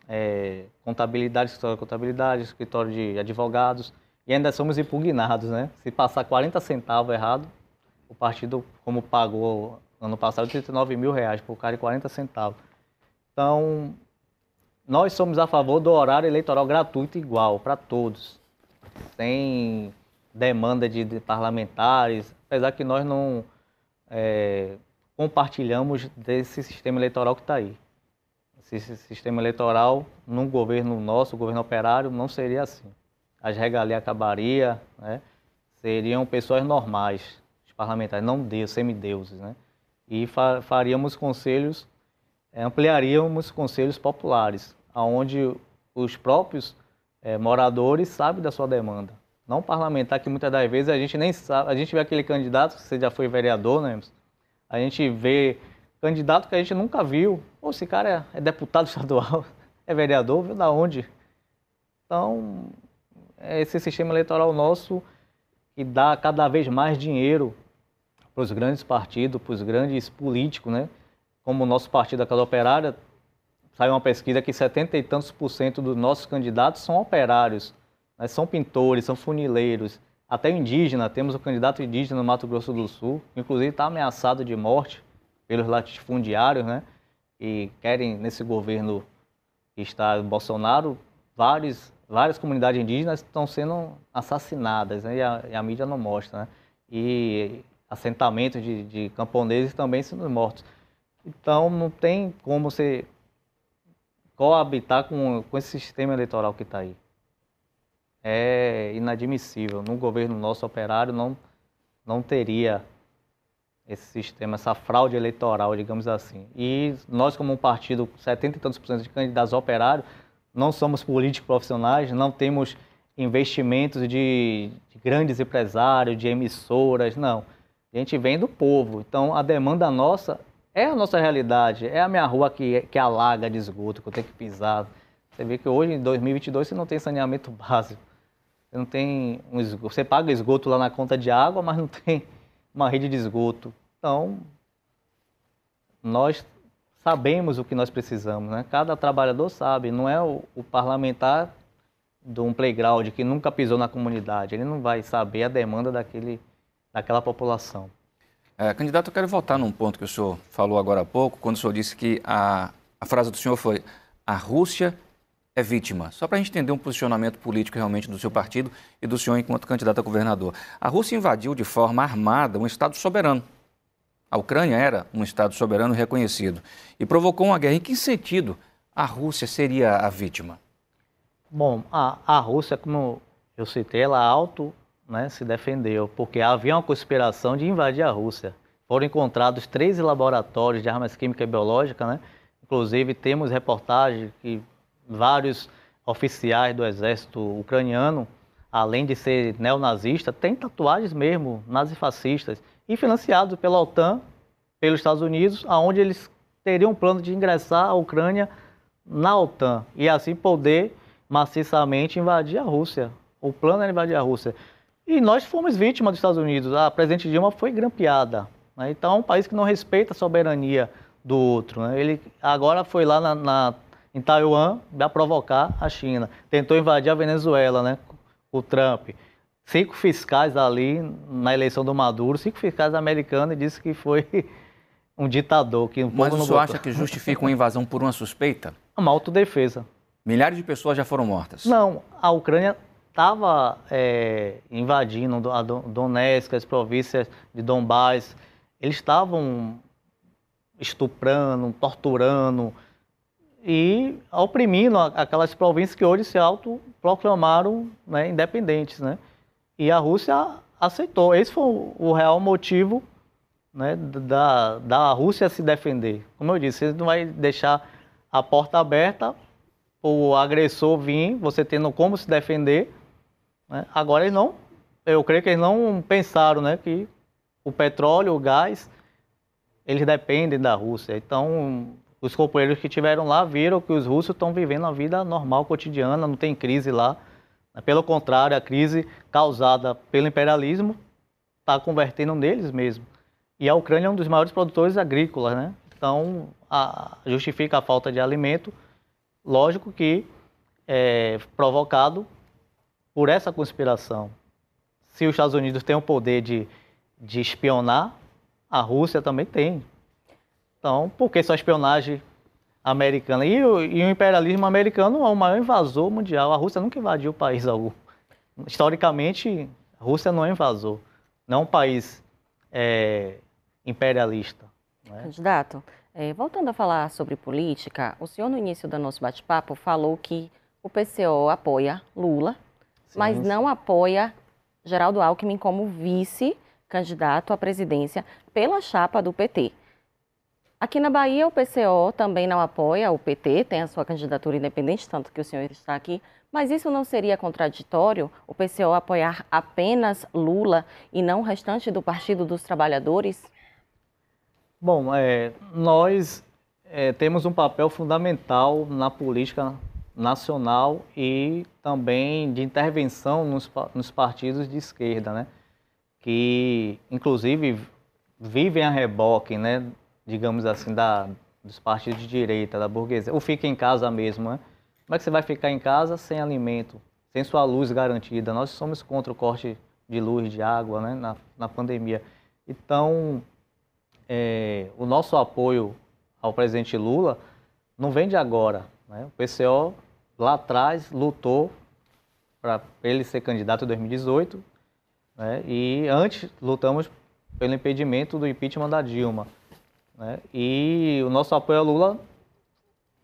é, contabilidade, escritório de contabilidade, escritório de advogados, e ainda somos impugnados, né? Se passar 40 centavos errado, o partido, como pagou ano passado, 39 mil reais por cara de 40 centavos. Então, nós somos a favor do horário eleitoral gratuito igual para todos, sem demanda de, parlamentares, apesar que nós não é, compartilhamos desse sistema eleitoral que está aí. Esse sistema eleitoral, num governo nosso, governo operário, não seria assim. As regalias acabaria, né? seriam pessoas normais, os parlamentares, não deus, semideuses, né? E fa faríamos conselhos, ampliaríamos conselhos populares, aonde os próprios é, moradores sabem da sua demanda. Não parlamentar, que muitas das vezes a gente nem sabe, a gente vê aquele candidato, você já foi vereador, né? A gente vê candidato que a gente nunca viu. Pô, esse cara é, é deputado estadual, é vereador, viu da onde? Então, é esse sistema eleitoral nosso que dá cada vez mais dinheiro para os grandes partidos, para os grandes políticos, né? Como o nosso partido, a Casa Operária, saiu uma pesquisa que 70 e tantos por cento dos nossos candidatos são operários, né? são pintores, são funileiros, até indígena, temos o candidato indígena no Mato Grosso do Sul, inclusive está ameaçado de morte pelos latifundiários, né? E querem, nesse governo que está Bolsonaro, vários, várias comunidades indígenas estão sendo assassinadas, né? E a, e a mídia não mostra, né? E assentamentos de, de camponeses também sendo mortos. Então, não tem como você coabitar com, com esse sistema eleitoral que está aí. É inadmissível. No governo nosso operário não, não teria esse sistema, essa fraude eleitoral, digamos assim. E nós, como um partido, 70 e tantos por cento de candidatos operários, não somos políticos profissionais, não temos investimentos de, de, grandes empresários, de emissoras, não. A gente vem do povo. Então, a demanda nossa é a nossa realidade. É a minha rua que, que alaga de esgoto, que eu tenho que pisar. Você vê que hoje, em 2022, você não tem saneamento básico. Você não tem um esgoto. Você paga esgoto lá na conta de água, mas não tem uma rede de esgoto. Então, nós sabemos o que nós precisamos, né? Cada trabalhador sabe, não é o, o parlamentar de um playground que nunca pisou na comunidade, ele não vai saber a demanda daquele, daquela população. É, candidato, eu quero voltar num ponto que o senhor falou agora há pouco, quando o senhor disse que a, a frase do senhor foi a Rússia é vítima. Só para a gente entender um posicionamento político realmente do seu partido e do senhor enquanto candidato a governador. A Rússia invadiu de forma armada um Estado soberano. A Ucrânia era um Estado soberano reconhecido e provocou uma guerra. Em que sentido a Rússia seria a vítima? Bom, a, a Rússia, como eu citei, ela auto né, se defendeu, porque havia uma conspiração de invadir a Rússia. Foram encontrados três laboratórios de armas químicas e biológicas, né? Inclusive, temos reportagens que vários oficiais do exército ucraniano, além de ser neonazista, têm tatuagens mesmo nazifascistas e financiados pela OTAN, pelos Estados Unidos, aonde eles teriam um plano de ingressar a Ucrânia na OTAN e assim poder maciçamente invadir a Rússia. O plano era invadir a Rússia. E nós fomos vítimas dos Estados Unidos. A presidente Dilma foi grampeada. Né? Então, é um país que não respeita a soberania do outro. Né? Ele agora foi lá na, na em Taiwan para provocar a China. Tentou invadir a Venezuela, né? O Trump. Cinco fiscais ali na eleição do Maduro, cinco fiscais americanos, e disse que foi um ditador. Que o Mas o senhor acha que justifica uma invasão por uma suspeita? Uma autodefesa. Milhares de pessoas já foram mortas. Não, a Ucrânia estava é, invadindo a Donetsk, as províncias de Donbass. Eles estavam estuprando, torturando e oprimindo aquelas províncias que hoje se autoproclamaram né, independentes. Né? E a Rússia aceitou. Esse foi o real motivo né, da, da Rússia se defender. Como eu disse, você não vai deixar a porta aberta o agressor vir, você tendo como se defender. Né? Agora eles não, eu creio que eles não pensaram né, que o petróleo, o gás, eles dependem da Rússia. Então, os companheiros que estiveram lá viram que os russos estão vivendo a vida normal, cotidiana, não tem crise lá. Pelo contrário, a crise causada pelo imperialismo está convertendo neles mesmo. E a Ucrânia é um dos maiores produtores agrícolas, né? Então, a, justifica a falta de alimento, lógico que é provocado por essa conspiração. Se os Estados Unidos têm o poder de, de espionar, a Rússia também tem. Então, por que só espionagem americana? E o, e o imperialismo americano é o maior invasor mundial. A Rússia nunca invadiu país algum. Historicamente, a Rússia não é invasor. Não é um país é, imperialista. É? Candidato, é, voltando a falar sobre política, o senhor no início do nosso bate-papo falou que o PCO apoia Lula, sim, mas não apoia Geraldo Alckmin como vice-candidato à presidência pela chapa do PT. Aqui na Bahia, o PCO também não apoia o PT, tem a sua candidatura independente, tanto que o senhor está aqui. Mas isso não seria contraditório, o PCO apoiar apenas Lula e não o restante do Partido dos Trabalhadores? Bom, é, nós é, temos um papel fundamental na política nacional e também de intervenção nos, nos partidos de esquerda, né? que inclusive vivem a reboque né, digamos assim, da, dos partidos de direita, da burguesia, ou fica em casa mesmo, né? Como é que você vai ficar em casa sem alimento, sem sua luz garantida? Nós somos contra o corte de luz, de água, né, na, na pandemia. Então, é, o nosso apoio ao presidente Lula não vem de agora. Né? O PCO, lá atrás, lutou para ele ser candidato em 2018, né? e antes lutamos pelo impedimento do impeachment da Dilma. Né? E o nosso apoio a Lula,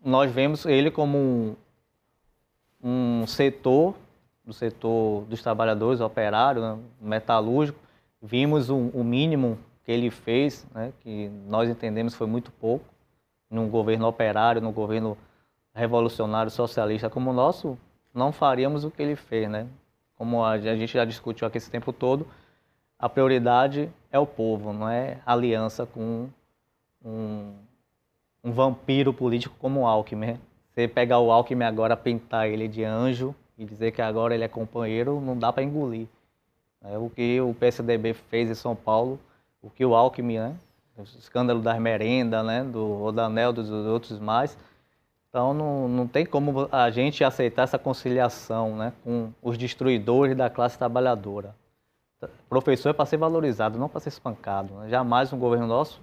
nós vemos ele como um, um setor, do setor dos trabalhadores, operário, né? metalúrgico. Vimos o, o, mínimo que ele fez, né? que nós entendemos foi muito pouco, num governo operário, num governo revolucionário socialista como o nosso, não faríamos o que ele fez, né? Como a, gente já discutiu aqui esse tempo todo, a prioridade é o povo, não é aliança com um, um vampiro político como o Alckmin. Você pegar o Alckmin agora, pintar ele de anjo e dizer que agora ele é companheiro, não dá para engolir. É, o que o PSDB fez em São Paulo, o que o Alckmin, né? O escândalo das merendas, né? Do Rodanel, dos outros mais. Então não, não tem como a gente aceitar essa conciliação né, com os destruidores da classe trabalhadora. O professor é para ser valorizado, não para ser espancado. Né? Jamais um governo nosso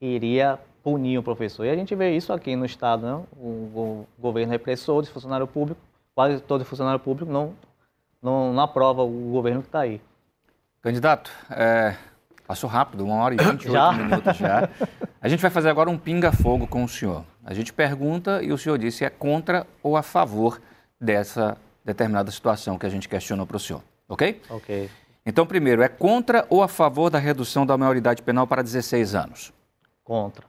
iria punir o professor. E a gente vê isso aqui no Estado, né? o, o governo repressor de funcionário público, quase todo funcionário público não, não, não aprova o governo que está aí. Candidato, é, passou rápido, uma hora e 28 já? minutos já. A gente vai fazer agora um pinga-fogo com o senhor. A gente pergunta e o senhor disse é contra ou a favor dessa determinada situação que a gente questionou para o senhor, ok? Ok. Então, primeiro, é contra ou a favor da redução da maioridade penal para 16 anos? Contra.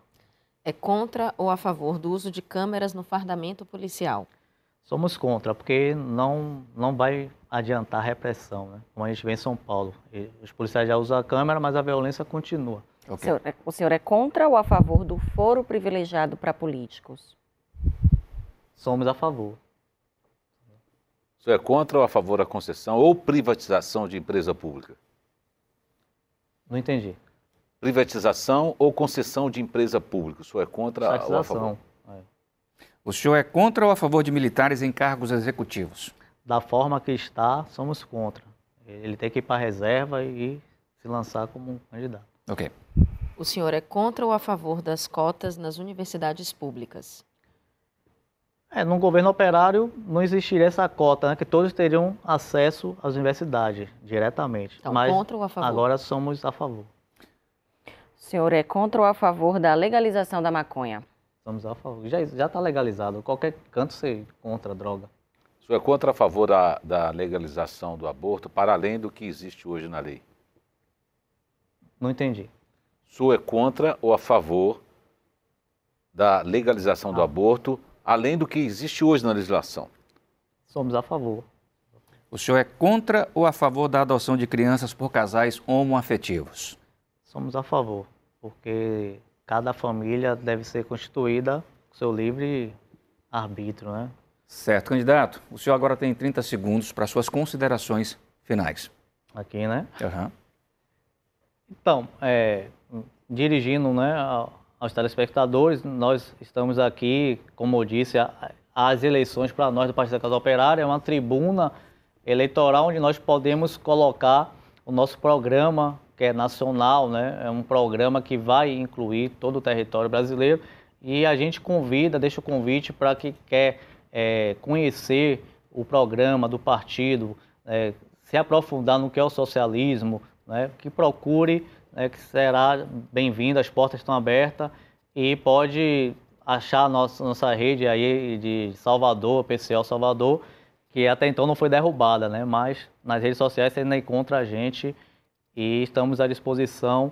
É contra ou a favor do uso de câmeras no fardamento policial? Somos contra, porque não, não vai adiantar a repressão, né? como a gente vê em São Paulo. E os policiais já usam a câmera, mas a violência continua. Okay. O, senhor, é, o senhor é contra ou a favor do foro privilegiado para políticos? Somos a favor. O senhor é contra ou a favor da concessão ou privatização de empresa pública? Não entendi privatização ou concessão de empresa pública? O senhor é contra ou a favor? É. O senhor é contra ou a favor de militares em cargos executivos? Da forma que está, somos contra. Ele tem que ir para a reserva e se lançar como um candidato. Ok. O senhor é contra ou a favor das cotas nas universidades públicas? É, no governo operário não existiria essa cota, né, que todos teriam acesso às universidades diretamente. Então, Mas contra ou a favor? Agora somos a favor. O senhor é contra ou a favor da legalização da maconha? Somos a favor. Já está legalizado. Qualquer canto você contra a droga. O senhor é contra ou a favor da, da legalização do aborto para além do que existe hoje na lei? Não entendi. O senhor é contra ou a favor da legalização ah. do aborto além do que existe hoje na legislação? Somos a favor. O senhor é contra ou a favor da adoção de crianças por casais homoafetivos? Somos a favor, porque cada família deve ser constituída com seu livre arbítrio, né? Certo, candidato. O senhor agora tem 30 segundos para suas considerações finais. Aqui, né? Uhum. Então, é, dirigindo né, aos telespectadores, nós estamos aqui, como eu disse, as eleições para nós do Partido da Casa Operária é uma tribuna eleitoral onde nós podemos colocar o nosso programa, que é nacional, né? é um programa que vai incluir todo o território brasileiro e a gente convida, deixa o convite para quem quer é, conhecer o programa do partido, é, se aprofundar no que é o socialismo, né? que procure, né? que será bem-vindo, as portas estão abertas e pode achar nossa, nossa rede aí de Salvador, PCO Salvador, que até então não foi derrubada, né? Mas nas redes sociais você ainda encontra a gente e estamos à disposição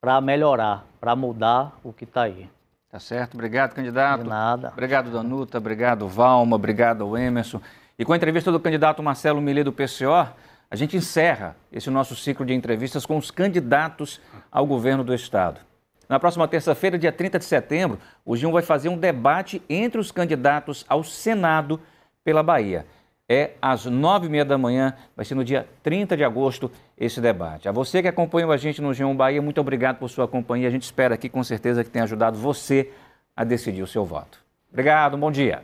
para melhorar, para mudar o que está aí. Tá certo. Obrigado, candidato. De nada. Obrigado, Danuta. Obrigado, Valma. Obrigado Emerson. E com a entrevista do candidato Marcelo Millet do PCO, a gente encerra esse nosso ciclo de entrevistas com os candidatos ao governo do Estado. Na próxima terça-feira, dia 30 de setembro, o Gil vai fazer um debate entre os candidatos ao Senado pela Bahia é às nove e meia da manhã, vai ser no dia 30 de agosto esse debate. A você que acompanhou a gente no G1 Bahia, muito obrigado por sua companhia. A gente espera aqui com certeza que tenha ajudado você a decidir o seu voto. Obrigado, bom dia.